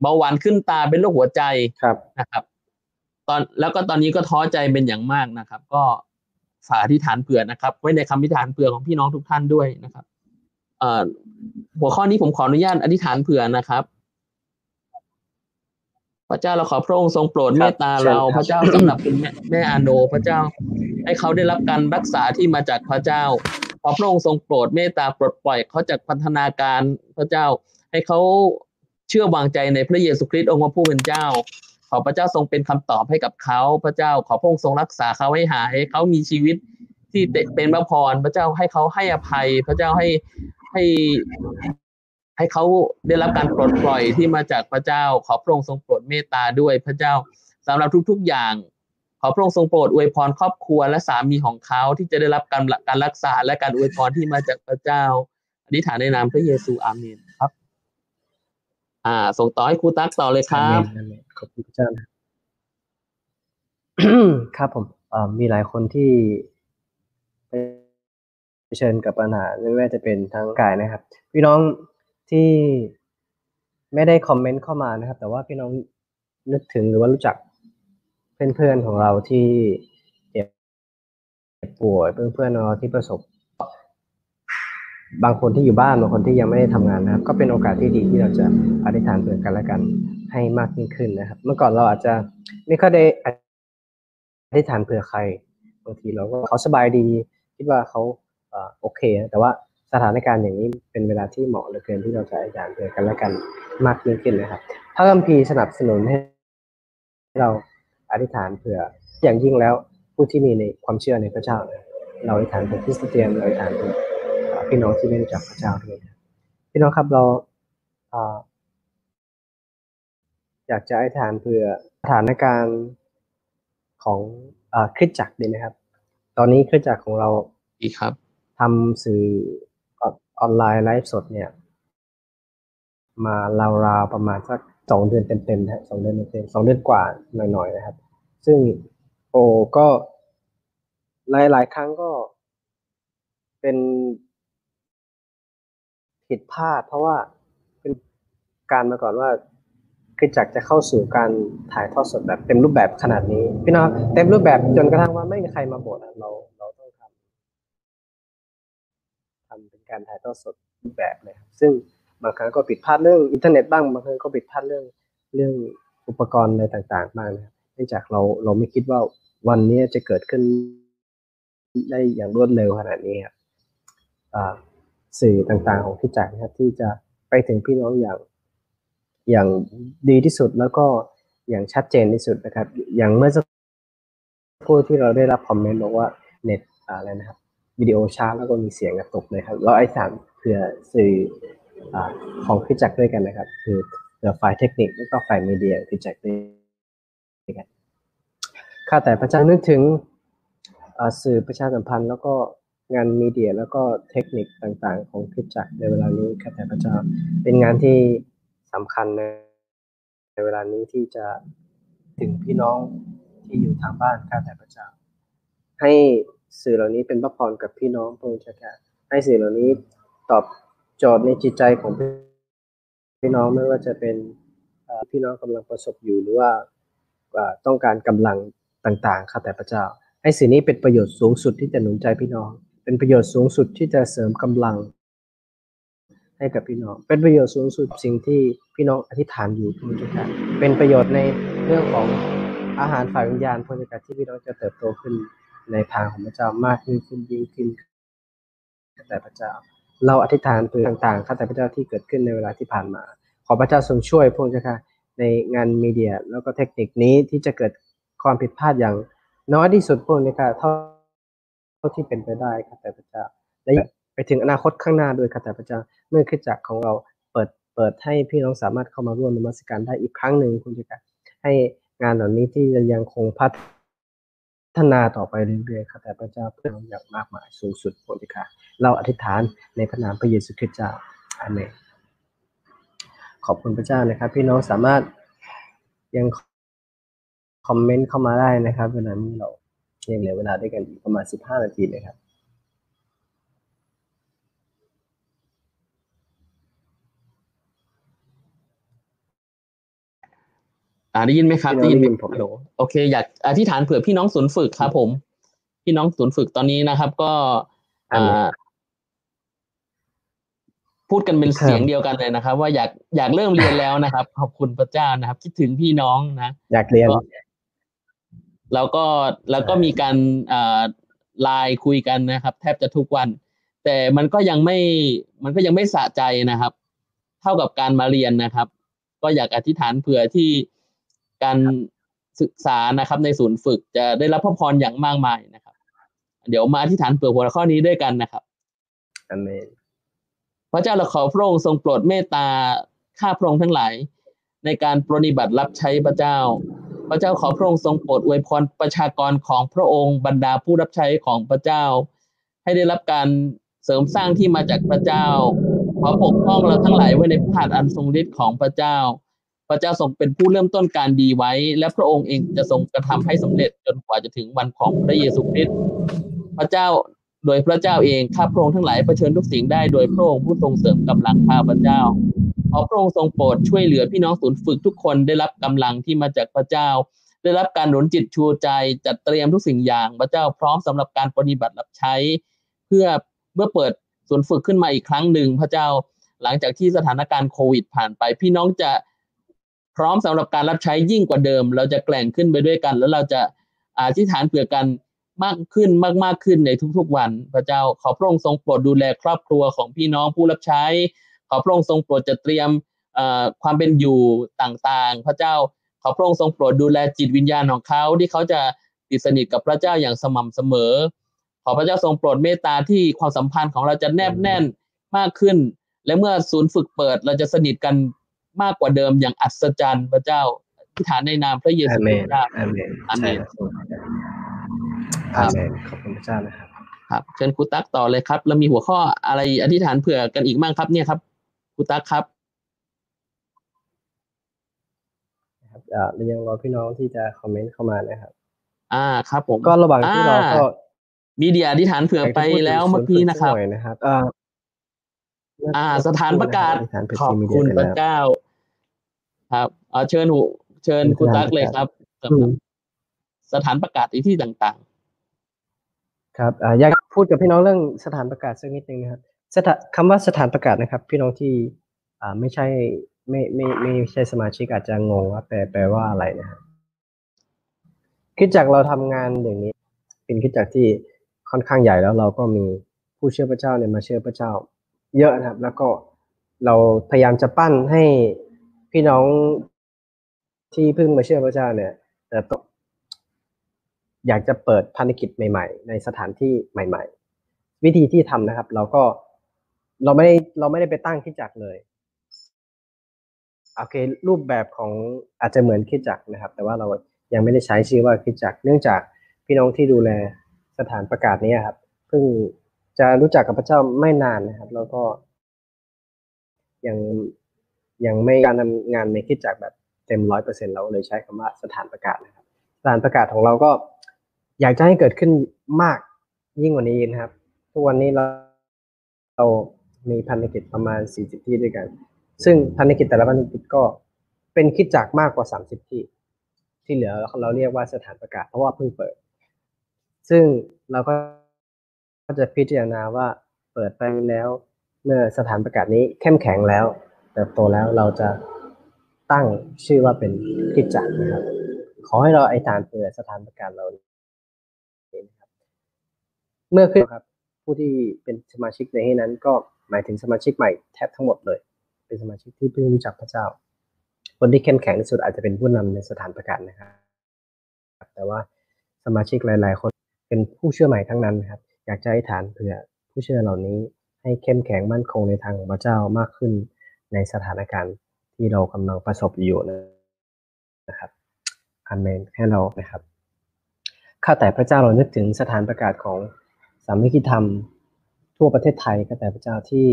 เบาหวานขึ้นตาเป็นโรคหัวใจครับนะครับ ตอนแล้วก็ตอนนี้ก็ท้อใจเป็นอย่างมากนะครับ ก็ฝากอธิษฐานเผื่อนะครับ ไว้ในคำอธิษฐานเผื่อของพี่น้องทุกท่านด้วยนะครับเอ่อหัวข้อนี้ผมขออนุญาตอธิษฐานเผื่อนะครับ พระเจ้าเราขอพระองค์ทรงโปรดครับเมตตาเชิญเราครับพระเจ้าสำหรับคุณแม่แม่อาโนพระเจ้า ให้เขาได้รับการรักษาที่มาจากพระเจ้า ขอพระองค์ทรงโปรดเมตตาปลดปล่อยเขาจากพันธนาการพระเจ้า ให้เขาเชื่อวางใจในพระเยซูคริสต์องค์พระผู้เป็นเจ้า ขอพระเจ้าทรงเป็นคำตอบให้กับเขาพระเจ้า ขอพระองค์ทรงรักษาเขาให้หายให้เขามีชีวิตที่เป็นพระพรพระเจ้าให้เขาให้อภัย พระเจ้าให้ให้ ให้เขาได้รับการปลดปล่อยที่มาจากพระเจ้า ขอพระองค์ทรงโปรดเมตตาด้วยพระเจ้าสำหรับทุก ๆ อย่าง ขอพระองค์ทรงโปรดอวยพรครอบครัวและสามีของเขาที่จะได้รับการการรักษาและการอวยพรที่มาจากพระเจ้าอธิษฐานในนามพระเยซูอาเมนครับ อ่า ส่งต่อให้ครูตั๊กต่อเลยครับอาเมนอาเมนขอบคุณพระเจ้านะครับผมเอ่อมีหลายคนที่เผชิญกับปัญหาไม่ว่าจะเป็นทั้งกายนะครับ พี่น้อง ที่ไม่ได้คอมเมนต์เข้ามานะครับ แต่ว่าพี่น้องนึกถึงหรือว่ารู้จักเพื่อนๆของเราที่เจ็บป่วยเพื่อนๆของเราที่ประสบ บางคนที่อยู่บ้านบางคนที่ยังไม่ได้ทำงานนะครับ ก็เป็นโอกาสที่ดีที่เราจะอธิษฐานเผื่อกันและกันให้มากยิ่งขึ้นนะครับ เมื่อก่อนเราอาจจะไม่ค่อยได้อธิษฐานเผื่อใครบางทีเราก็เขาสบายดี คิดว่าเขาโอเคนะแต่ว่า สถานการณ์อย่างนี้เป็นเวลาที่เหมาะเหลือเกินที่เราจะอธิษฐานเผื่อกันและกันมากยิ่งขึ้นนะครับพระคัมภีร์สนับสนุนให้เราอธิษฐานเผื่ออย่างยิ่งแล้วผู้ที่มีในความเชื่อในพระเจ้านะเราอธิษฐานเผื่อคริสเตียนเราอธิษฐานเผื่อเอ่อพี่น้องที่ไม่รู้จักพระเจ้าด้วยนะพี่น้องครับเราเอ่ออยากจะอธิษฐานเพื่อสถานการณ์ของเอ่อคริสตจักรดีไหมครับ ตอนนี้คริสตจักรของเราอีกครับทำสื่อ ออนไลน์ไลฟ์สดเนี่ย มาราวๆประมาณสักสองเดือนเต็มๆนะฮะสองเดือนเต็มๆสองเดือนกว่าหน่อยๆนะครับ ซึ่งโอ้ก็หลายๆครั้งก็เป็นผิดพลาด เพราะว่าเป็นการมาก่อนว่าคือจักรจะเข้าสู่การถ่ายทอดสดแบบเต็มรูปแบบขนาดนี้ พี่น้องเต็มรูปแบบจนกระทั่งว่าไม่มีใครมาบสถ์อะเรา การถ่ายทอดสดรูปแบบเลยครับซึ่งบางครั้งก็ผิดพลาดเรื่องอินเทอร์เน็ตบ้างบางครั้งก็ผิดพลาดเรื่องเรื่องอุปกรณ์อะไรต่างๆบ้างนะครับเนื่องจากเราเราไม่คิดว่าวันนี้จะเกิดขึ้นได้อย่างรวดเร็วขนาดนี้ครับสื่อต่างๆของที่จักรนะครับที่จะไปถึงพี่น้องอย่างอย่างดีที่สุดแล้วก็อย่างชัดเจนที่สุดนะครับ อย่างเมื่อสักครู่ที่เราได้รับคอมเมนต์บอกว่าเน็ตอะไรนะครับ วิดีโอช้าแล้วก็มีเสียงกระตุกเลยครับเราไอ้ถามเผื่อสื่ออของพิจักรด้วยกันนะครับ คือเผื่อฝ่ายเทคนิคแล้วก็ฝ่ายมีเดียพิจักรด้วยกันข้าแต่พระเจ้านึกถึงสื่อประชาสัมพันธ์ แล้วก็งานมีเดียแล้วก็เทคนิคต่างๆ ของพิจักรในเวลานี้ข้าแต่พระเจ้าเป็นงานที่สำคัญในในเวลานี้ที่จะถึงพี่น้องที่อยู่ทางบ้านข้าแต่พระเจ้าให้ สื่อเหล่านี้เป็นพระพรกับพี่น้องพระองค์เจ้าค่ะให้สื่อเหล่านี้ตอบโจทย์ในจิตใจของพี่น้องไม่ว่าจะเป็นพี่น้องกำลังประสบอยู่หรือว่าต้องการกำลังต่างๆข้าแต่พระเจ้า ให้สิ่งนี้เป็นประโยชน์สูงสุดที่จะหนุนใจพี่น้อง เป็นประโยชน์สูงสุดที่จะเสริมกำลัง ให้กับพี่น้อง เป็นประโยชน์สูงสุดสิ่งที่พี่น้องอธิษฐานอยู่พระเจ้าค่ะเป็นประโยชน์ในเรื่องของอาหารฝ่ายวิญญาณพระเจ้าค่ะที่พี่น้องจะเติบโตขึ้น ในทางของพระเจ้ามากยิ่งขึ้นยิ่งขึ้นข้าแต่พระเจ้า เราอธิษฐานเพื่อต่างๆข้าแต่พระเจ้าที่เกิดขึ้นในเวลาที่ผ่านมา ขอพระเจ้าทรงช่วยพระองค์เจ้าค่ะในงานมีเดีย แล้วก็เทคนิคนี้ที่จะเกิดความผิดพลาดอย่างน้อยที่สุดพระองค์เจ้ค่ะเท่าเท่าที่เป็นไปได้ข้าแต่พระเจ้าและไปถึงอนาคตข้างหน้าด้วยข้าแต่พระเจ้าเมื่อคริสตจักของเราเปิดเปิดให้พี่น้องสามารถเข้ามาร่วมนมัสการได้อีกครั้งหนึ่งคุณเจ้าค่ะให้งานเหล่านี้ที่จะยังคงพัฒ ฒนาต่อไปเรื่อยๆครับแต่พระเจ้าเพื่อเราอย่างมากมายสูงสุดผลที่ค่ะเราอธิษฐานในพระนามพระเยซูคริสต์เจ้าอาเมนขอบคุณพระเจ้านะครับ พี่น้องสามารถยังคอมเมนต์เข้ามาได้นะครับ เวลานี้เรายังเหลือเวลาด้วยกันอีกประมาณ 15 นาทีนะครับ อ่าได้ยินไหมครับพี่น้องได้ยินไหมได้ยินผมฮัลโหลโอเค อยากอธิษฐานเผื่อพี่น้องศูนย์ฝึกครับ ผม พี่น้องศูนย์ฝึกตอนนี้นะครับ ก็อาเมนอ่าพูดกันเป็นครับเสียงเดียวกันเลยนะครับ ว่าอยากอยากเริ่มเรียนแล้วนะครับ ขอบคุณพระเจ้านะครับ คิดถึงพี่น้องนะอยากเรียนก็แล้วก็แล้วก็ใช่มีการอ่าไลน์คุยกันนะครับ แทบจะทุกวัน แต่มันก็ยังไม่มันก็ยังไม่สะใจนะครับ เท่ากับการมาเรียนนะครับ ก็อยากอธิษฐานเผื่อที่ การศึกษานะครับในศูนย์ฝึกจะได้รับพระพรอย่างมากมายนะครับ เดี๋ยวมาอธิษฐานเผื่อหัวข้อนี้ด้วยกันนะครับอาเมนพระเจ้าเราขอพระองค์ทรงโปรดเมตตาข้าพระองค์ทั้งหลาย ในการปรนนิบัติรับใช้พระเจ้า พระเจ้าขอพระองค์ทรงโปรดอวยพรประชากรของพระองค์บรรดาผู้รับใช้ของพระเจ้า ให้ได้รับการเสริมสร้างที่มาจากพระเจ้าขอปกป้องเราทั้งหลายไว้ในพระหัตถ์อันทรงฤทธิ์ของพระเจ้า พระเจ้าทรงเป็นผู้เริ่มต้นการดีไว้ และพระองค์เองจะทรงกระทำให้สำเร็จจนกว่าจะถึงวันของพระเยซูคริสต์พระเจ้าโดยพระเจ้าเองข้าพระองค์ทั้งหลายเผชิญทุกสิ่งได้โดยพระองค์ผู้ทรงเสริมกำลังข้าพระเจ้าขอพระองค์ทรงโปรดช่วยเหลือพี่น้องศูนย์ฝึกทุกคนได้รับกำลังที่มาจากพระเจ้า ได้รับการหนุนจิตชูใจจัดเตรียมทุกสิ่งอย่าง พระเจ้าพร้อมสำหรับการปฏิบัติรับใช้ เพื่อเมื่อเปิดศูนย์ฝึกขึ้นมาอีกครั้งหนึ่งพระเจ้าหลังจากที่สถานการณ์โควิดผ่านไป พี่น้องจะ พร้อมสำหรับการรับใช้ยิ่งกว่าเดิม เราจะแกล่งขึ้นไปด้วยกัน แล้วเราจะอธิษฐานเผื่อกันมากขึ้นมากๆขึ้นในทุกๆวัน พระเจ้าขอพระองค์ทรงโปรดดูแลครอบครัวของพี่น้องผู้รับใช้ ขอพระองค์ทรงโปรดจะเตรียมอ่อความเป็นอยู่ต่างๆ พระเจ้าขอพระองค์ทรงโปรดดูแลจิตวิญญาณของเขาที่เขาจะติดสนิทกับพระเจ้าอย่างสม่ำเสมอ ขอพระเจ้าทรงโปรดเมตตาที่ความสัมพันธ์ของเราจะแนบแน่นมากขึ้น และเมื่อศูนย์ฝึกเปิดเราจะสนิทกัน มากกว่าเดิมอย่างอัศจรรย์พระเจ้าที่ฐานในนามพระเยซูอาคเมริสนต์เจ้าอาเมนอาเมนใช่ครับอาเมนขอบคุณพระเจ้านะครับครับเชิญครูตั๊กต่อเลยครับ แล้วมีหัวข้ออะไรอธิษฐานเผื่อกันอีกบ้างครับเนี่ยครับครูตั๊กครับนะครับอ่าเรายังรอพี่น้องที่จะคอมเมนต์เข้ามานะครับ อ่าครับ ผมก็ระหว่างที่รอก็มีเดียอธิษฐานเผื่อไปแล้วเมื่อกี้นะครับอยากจพูดถึงศูย์ฝึกสักหอยนะครับอ่าอ่า สถานประกาศอธิษฐานเผื่ขอบทีมมีเดียคุณไปพระแล้วเจ้า ครับเอาเชิญหูเชิญครูตั๊กเลยครับสำหรับสถานประกาศในที่ต่างครับอ่าอยากพูดกับพี่น้องเรื่องสถานประกาศสักนิดนึงนะครับสถานคำว่าสถานประกาศนะครับ พี่น้องที่อ่าไม่ใช่ไม่ไม่ไม่ไม่ใช่สมาชิกอาจจะงงว่าแปลแปลว่าอะไรนะครับคิดจากเราทำงานอย่างนี้ เป็นคิดจากที่ค่อนข้างใหญ่แล้วเราก็มีผู้เชื่อพระเจ้าเนี่ยมาเชื่อพระเจ้า เยอะนะครับ แล้วก็เราพยายามจะปั้นให้ พี่น้องที่เพิ่งมาเชื่อพระเจ้าเนี่ยเติบโตอยากจะเปิดพันธกิจใหม่ ๆ ในสถานที่ใหม่ ๆ วิธีที่ทำนะครับ เราก็เราไม่ได้เราไม่ได้ไปตั้งคิดจักรเลยโอเค รูปแบบของอาจจะเหมือนคิดจักรนะครับ แต่ว่าเรายังไม่ได้ใช้ชื่อว่าคิดจักรเนื่องจากพี่น้องที่ดูแลสถานประกาศนี้ครับเพิ่งจะรู้จักกับพระเจ้าไม่นานนะครับ แล้วก็ยัง ยังไม่การทำงานในคิดจักแบบเต็มร้อยเปอร์เซ็นต์เราเลยใช้คำว่าสถานประกาศนะครับ สถานประกาศของเราก็อยากจะให้เกิดขึ้นมากยิ่งกว่านี้นะครับ ทุกวันนี้เราเรามีพันธกิจประมาณ 40 ที่ด้วยกัน ซึ่งพันธกิจแต่ละพันธกิจก็เป็นคิดจากมากกว่า 30 ที่ ที่เหลือเราเรียกว่าสถานประกาศเพราะว่าเพิ่งเปิด ซึ่งเราก็จะพิจารณาว่าเปิดไปแล้วเมื่อสถานประกาศนี้เข้มแข็งแล้ว เติบโตแล้วเราจะตั้งชื่อว่าเป็นคริดจักรนะครับ ขอให้เราไอฐานเผื่อสถานประกาศเรานะครับเมื่อขึ้นครับ ผู้ที่เป็นสมาชิกในที่นั้น ก็หมายถึงสมาชิกใหม่แทบทั้งหมดเลย เป็นสมาชิกที่เพิ่งรู้จักพระเจ้า คนที่เข้มแข็งที่สุดอาจจะเป็นผู้นำในสถานประกาศนะครับ แต่ว่าสมาชิกหลาย ๆ คนเป็นผู้เชื่อใหม่ทั้งนั้นนะครับ อยากจะให้ฐานเผื่อผู้เชื่อเหล่านี้ให้เข้มแข็งมั่นคงในทางของพระเจ้ามากขึ้น ในสถานการณ์ที่เรากำลังประสบอยู่นะครับอาเมนให้เรานะครับข้าแต่พระเจ้าเรานึกถึงสถานประกาศของสามัคคีธรรมทั่วประเทศไทยข้าแต่พระเจ้าที่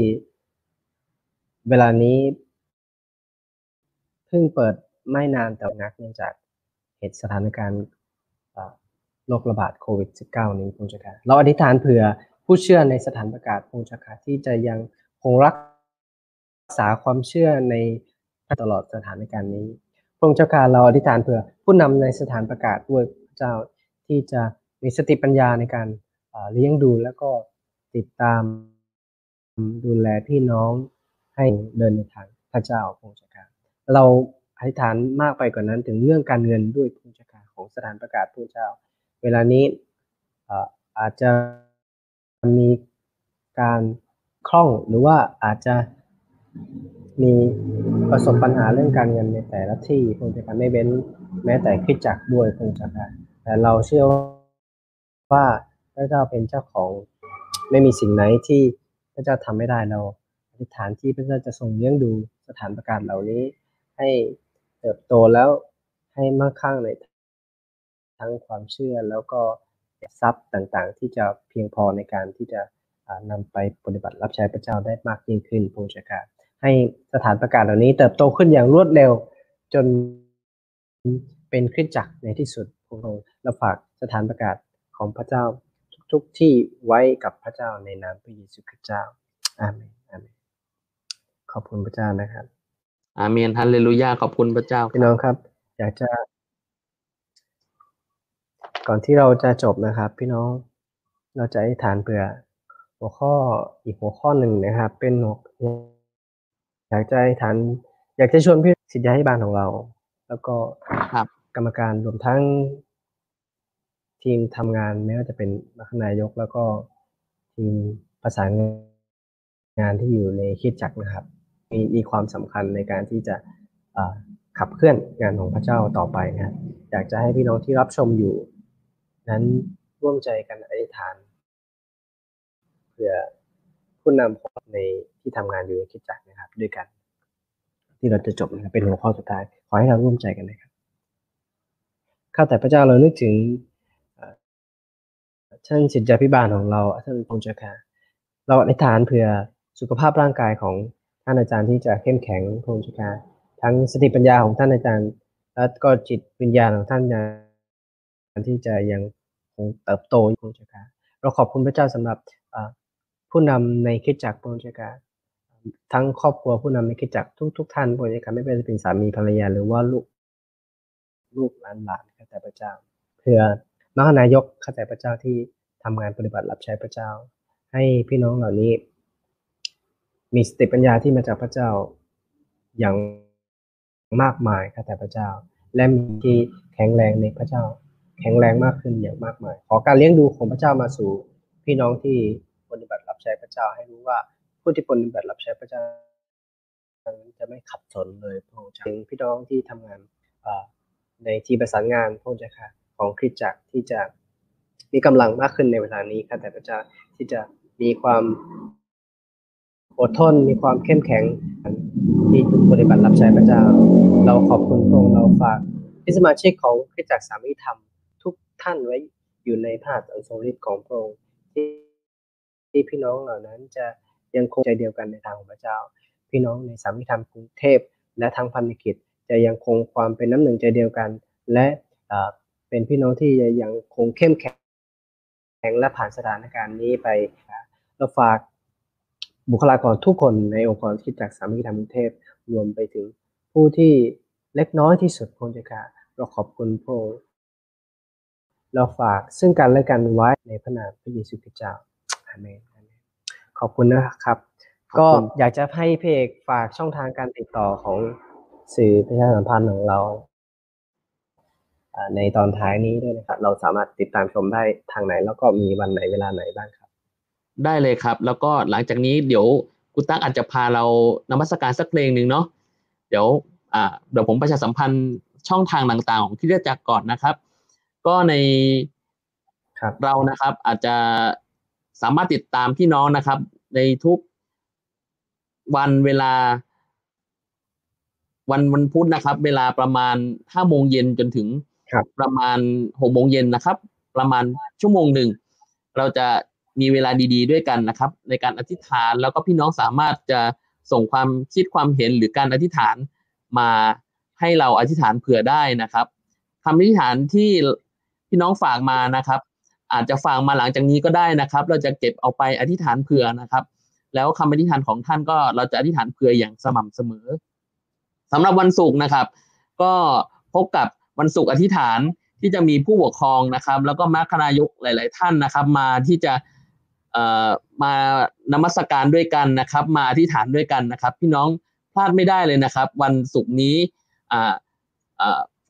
เวลานี้เพิ่งเปิดไม่นานแต่นักเนื่องจากเหตุสถานการณ์โรคระบาดโควิด -19 นี้พงศ์การเราอธิษฐานเผื่อผู้เชื่อในสถานประกาศพงศ์การที่จะยังคงรัก ษาความเชื่อในตลอดสถานการณ์นี้พระองค์เจ้าการเราอธิษฐานเผื่อผู้นำในสถานประกาศด้วยพระเจ้าที่จะมีสติปัญญาในการเลี้ยงดูแล้วก็ติดตามดูแลพี่น้องให้เดินในทางพระเจ้าพระองค์เจ้าการเราอธิษฐานมากไปกว่านั้นถึงเรื่องการเงินด้วยผู้จัดการของสถานประกาศผู้เจ้า เวลานี้อาจจะมีการคล่องหรือว่าอาจจะ มีประสบปัญหาเรื่องการเงินในแต่ละที่คงจะการไม่เว้นแม้แต่คิดจักด้วยคงจะการแต่เราเชื่อว่าพระเจ้าเป็นเจ้าของ ไม่มีสิ่งไหนที่พระเจ้าทำไม่ได้เราอธิษฐานที่พระเจ้าจะทรงเลี้ยงดูสถานประกาศเหล่านี้ ให้เติบโตแล้วให้มั่งคั่งในทั้งความเชื่อแล้วก็ทรัพย์ต่างๆ ที่จะเพียงพอในการที่จะอ่านำไปปฏิบัติรับใช้พระเจ้าได้มากยิ่งขึ้นพระเจ้าค ให้สถานประกาศเหล่านี้เติบโตขึ้นอย่างรวดเร็ว จนเป็นคริสตจักรในที่สุดพระองค์เราฝากสถานประกาศของพระเจ้าทุกๆที่ไว้กับพระเจ้าในนามพระเยซูคริสต์เจ้าอาเมนอาเมนขอบคุณพระเจ้านะครับอาเมนฮัลเลลูยาขอบคุณพระเจ้าพี่น้องครับ อยากจะ ก่อนที่เราจะจบนะครับ พี่น้องเราจะอธิษฐานเผื่อหัวข้ออีกหัวข้อหนึ่งนะครับ เป็นหัว อยากจะอธิษฐาน อยากจะชวนพี่สิทธาธิบาลของเรา แล้วก็ครับกรรมการรวมทั้งทีมทำงานไม่ว่าจะเป็นมัคคณายกแล้วก็ทีมประสานงานที่อยู่ในคริดจักรนะครับ มีมีความสำคัญในการที่จะอ่าขับเคลื่อนงานของพระเจ้าต่อไปนะครับอยากจะให้พี่น้องที่รับชมอยู่ นั้นร่วมใจกันอธิษฐานเพื่อ ผู้นำของในที่ทำงานอยู่ในคิดจักรนะครับ ด้วยกัน ที่เราจะจบนะครับเป็นหัวข้อสุดท้าย ขอให้เราร่วมใจกันนะครับข้าแต่พระเจ้าเรานึกถึงท่านศิษยาพิบาลของเราท่านพงศ์เจ้าค่ะเราอธิษฐานเพื่อสุขภาพร่างกายของท่านอาจารย์ที่จะเข้มแข็งพงศ์เจ้าค่ะทั้งสติปัญญาของท่านอาจารย์ และก็จิตวิญญาณของท่านอาจารย์ที่จะยังคงเติบโตอยู่พงศ์เจ้าค่ะเราขอบคุณพระเจ้าสำหรับ ผู้นำในคริสตจักรพงศ์เจ้าค่ะทั้งครอบครัวผู้นำในคริสตจักรทุกท่านพระเจ้าค่ะไม่ว่าจะเป็นสามีภรรยาหรือว่าลูก ลูกหลานหลานข้าแต่พระเจ้า เพื่อมหานายกข้าแต่พระเจ้าที่ทำงานปฏิบัติรับใช้พระเจ้า ให้พี่น้องเหล่านี้ มีสติปัญญาที่มาจากพระเจ้าอย่างมากมายข้าแต่พระเจ้า และมีที่แข็งแรงในพระเจ้า แข็งแรงมากขึ้นอย่างมากมาย ขอการเลี้ยงดูของพระเจ้ามาสู่พี่น้องที่ปฏิบัติ ใช้พระเจ้าให้รู้ว่าผู้ที่ปฏิบัติรับใช้พระเจ้าจะไม่ขัดสนเลยพระองค์จ้าถึงพี่น้องที่ทำงานในทีประสานงานพระองค์เจ้าค่ะของคริสตจักรที่จะมีกำลังมากขึ้นในเวลานี้ข้าแต่พระเจ้าที่จะมีความอดทนมีความเข้มแข็งที่ทุกปฏิบัติรับใช้พระเจ้า เราขอบคุณพระองค์เราฝากพิสมาชิกของคริสตจักรสามีธรรม ทุกท่านไว้อยู่ในพระหัตถ์อันทรงฤทธิ์ของพระองค์ที่ ที่พี่น้องเหล่านั้นจะยังคงใจเดียวกันในทางของพระเจ้า พี่น้องในสามีธรรมกรุงเทพ และทางพันธกิจจะยังคงความเป็นน้ำหนึ่งใจเดียวกัน และเป็นพี่น้องที่จะยังคงเข้มแข็งและผ่านสถานการณ์นี้ไปเราฝากบุคลากรทุกคนในองค์กรที่จากสามัคคีธรรมกรุงเทพรวมไปถึงผู้ที่เล็กน้อยที่สุดพระองเจ้าค่ะเราขอบคุณพระองค์เราฝากซึ่งกันและกันไว้ในพระนามพระเยซูคริสต์เจ้า อาเมนอาเมนขอบคุณนะครับ ก็อยากจะให้เพเอกฝากช่องทางการติดต่อของสื่อประชาสัมพันธ์ของเราอ่าในตอนท้ายนี้ด้วยนะครับ เราสามารถติดตามชมได้ทางไหน แล้วก็มีวันไหนเวลาไหนบ้างครับ ได้เลยครับ แล้วก็หลังจากนี้เดี๋ยวกุตักอาจจะพาเรานมัสการสักเพลงหนึ่งเนาะเดี๋ยวอ่าเดี๋ยวผมประชาสัมพันธ์ช่องทางต่างๆ ของที่เรียกจักรก่อนนะครับ ก็ในครับเรานะครับอาจจะ สามารถติดตามพี่น้องนะครับ ในทุกวันเวลา วันวันพุธนะครับ เวลาประมาณห้าโมงเย็นจนถึงครับประมาณหกโมงเย็นนะครับ ประมาณชั่วโมงหนึ่งเราจะมีเวลาดีๆด้วยกันนะครับ ในการอธิษฐานแล้วก็พี่น้องสามารถจะส่งความคิดความเห็นหรือการอธิษฐานมาให้เราอธิษฐานเผื่อได้นะครับคำอธิษฐานที่พี่น้องฝากมานะครับ อาจจะฝากมาหลังจากนี้ก็ได้นะครับ เราจะเก็บเอาไปอธิษฐานเผื่อนะครับ แล้วคำอธิษฐานของท่านก็เราจะอธิษฐานเผื่ออย่างสม่ำเสมอสำหรับวันศุกร์นะครับ ก็พบกับวันศุกร์อธิษฐานที่จะมีผู้ปกครองนะครับ แล้วก็มรรคนายกหลาย ๆ ท่านนะครับ มาที่จะเอ่อมานมัสการด้วยกันนะครับ มาอธิษฐานด้วยกันนะครับ พี่น้องพลาดไม่ได้เลยนะครับ วันศุกร์นี้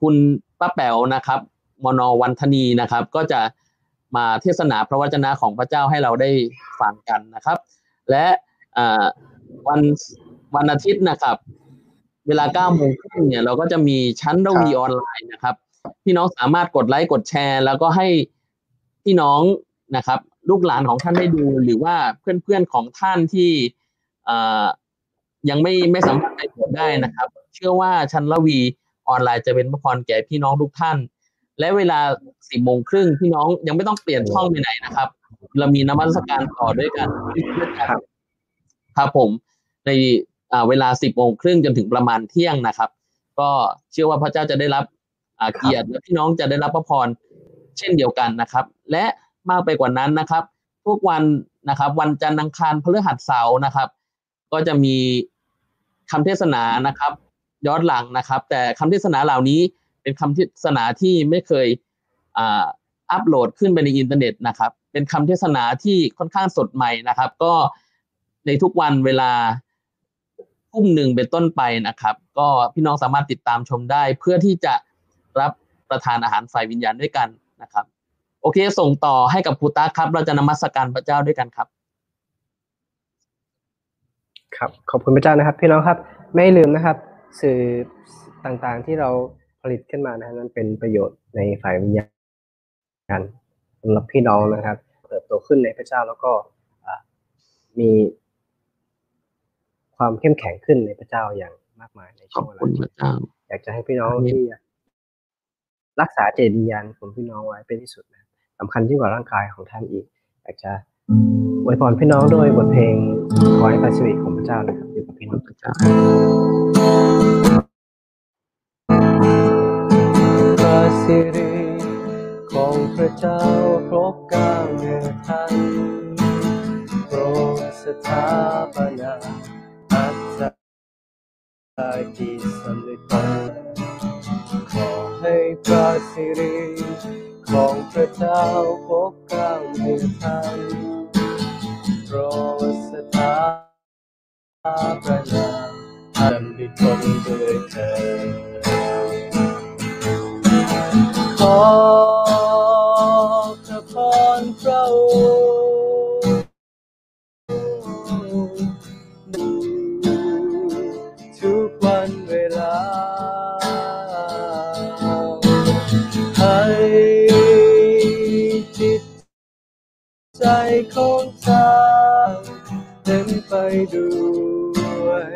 คุณป้าแป๋วนะครับมนวันธนีนะครับ ก็จะ มาเทศนาพระวจนะของพระเจ้าให้เราได้ฟังกันนะครับ และอ่าวันวันอาทิตย์นะครับ เวลาเก้าโมงครึ่งเนี่ยเราก็จะมีชั้นระวีออนไลน์นะครับพี่น้องสามารถกดไลค์กดแชร์ แล้วก็ให้พี่น้องนะครับ ลูกหลานของท่านได้ดู หรือว่าเพื่อนๆของท่านที่เอ่อยังไม่ไม่สามารถไปกดได้นะครับ เชื่อว่าชั้นระวีออนไลน์จะเป็นพระพรแก่พี่น้องทุกท่าน และเวลาสิบโมงครึ่งพี่น้องยังไม่ต้องเปลี่ยนช่องไปไหนนะครับ เรามีนมัสการต่อด้วยกันด้วยกันครับครับผมในอ่าเวลาสิบโมงครึ่งจนถึงประมาณเที่ยงนะครับ ก็เชื่อว่าพระเจ้าจะได้รับอ่าเกียรติและพี่น้องจะได้รับพระพรเช่นเดียวกันนะครับ และมากไปกว่านั้นนะครับ ทุกวันนะครับ วันจันทร์อังคารพฤหัสเสาร์นะครับ ก็จะมีคำเทศนานะครับ ย้อนหลังนะครับ แต่คำเทศนาเหล่านี้ เป็นคำเทศนาที่ไม่เคยอัปโหลดขึ้นไปในอินเทอร์เน็ตนะครับ เป็นคำเทศนาที่ค่อนข้างสดใหม่นะครับ ก็ในทุกวันเวลาทุ่มหนึ่งเป็นต้นไปนะครับ ก็พี่น้องสามารถติดตามชมได้ เพื่อที่จะรับประทานอาหารฝ่ายวิญญาณด้วยกันนะครับ โอเค ส่งต่อให้กับครูตาครับ เราจะนมัสการพระเจ้าด้วยกันครับ ครับ ขอบคุณพระเจ้านะครับ พี่น้องครับ ไม่ลืมนะครับ สื่อต่างๆที่เรา ลิตขึ้นมานะนั้นเป็นประโยชน์ในฝ่ายวิญญาณสำหรับพี่น้องนะครับเติบโตขึ้นในพระเจ้าแล้วก็อ่ามีความเข้มแข็งขึ้นในพระเจ้าอย่างมากมายในขช่อวบงเวลาคุณพระเจ้าอยากจะให้พี่น้องอาเมนที่รักษาเจตวิญญาณของพี่น้องไว้เป็นที่สุดนะครับสำคัญยิ่งกว่าร่างกายของท่านอีก อยากจะอวยพรพี่น้องด้วยบทเพลงขอให้พระสิริของพระเจ้านะครับอยู่กับพี่น้องพระเจ้า ระเจ้าครบกาเหนือท่านโปรดสถาปนาอัตตากิสำลิดขอให้พระสิริของพระเจ้าครบกาเหนือท่านโปรดสถาปนาอัตติผลด้วยเธอขอ ของเจ้าเต็มไปด้วย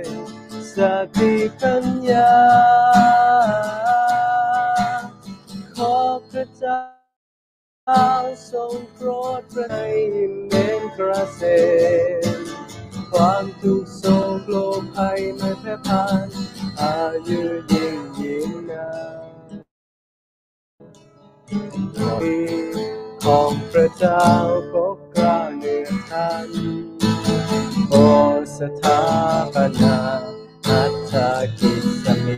สติปัญญา ขอพระเจ้าทรงโปรดพระในเมนกระเสนความทุกโศกโลภัยไม่แพร่ผ่านอายุยิ่งยิ่งนานของพระเจ้าปกกลา หนือท่าน โอสถาปนาอัตตากิจสมิ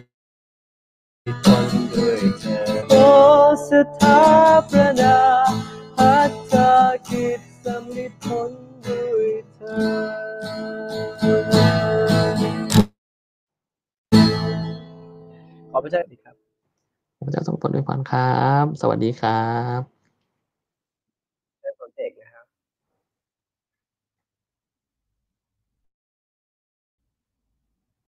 คนด้วยเธอโอสถาปนาพัฒนากิจสำลิดผลด้วยเธอขอพระเจ้าดีครับพระเจ้าทรงโปรดอวยพรครับ สวัสดีครับ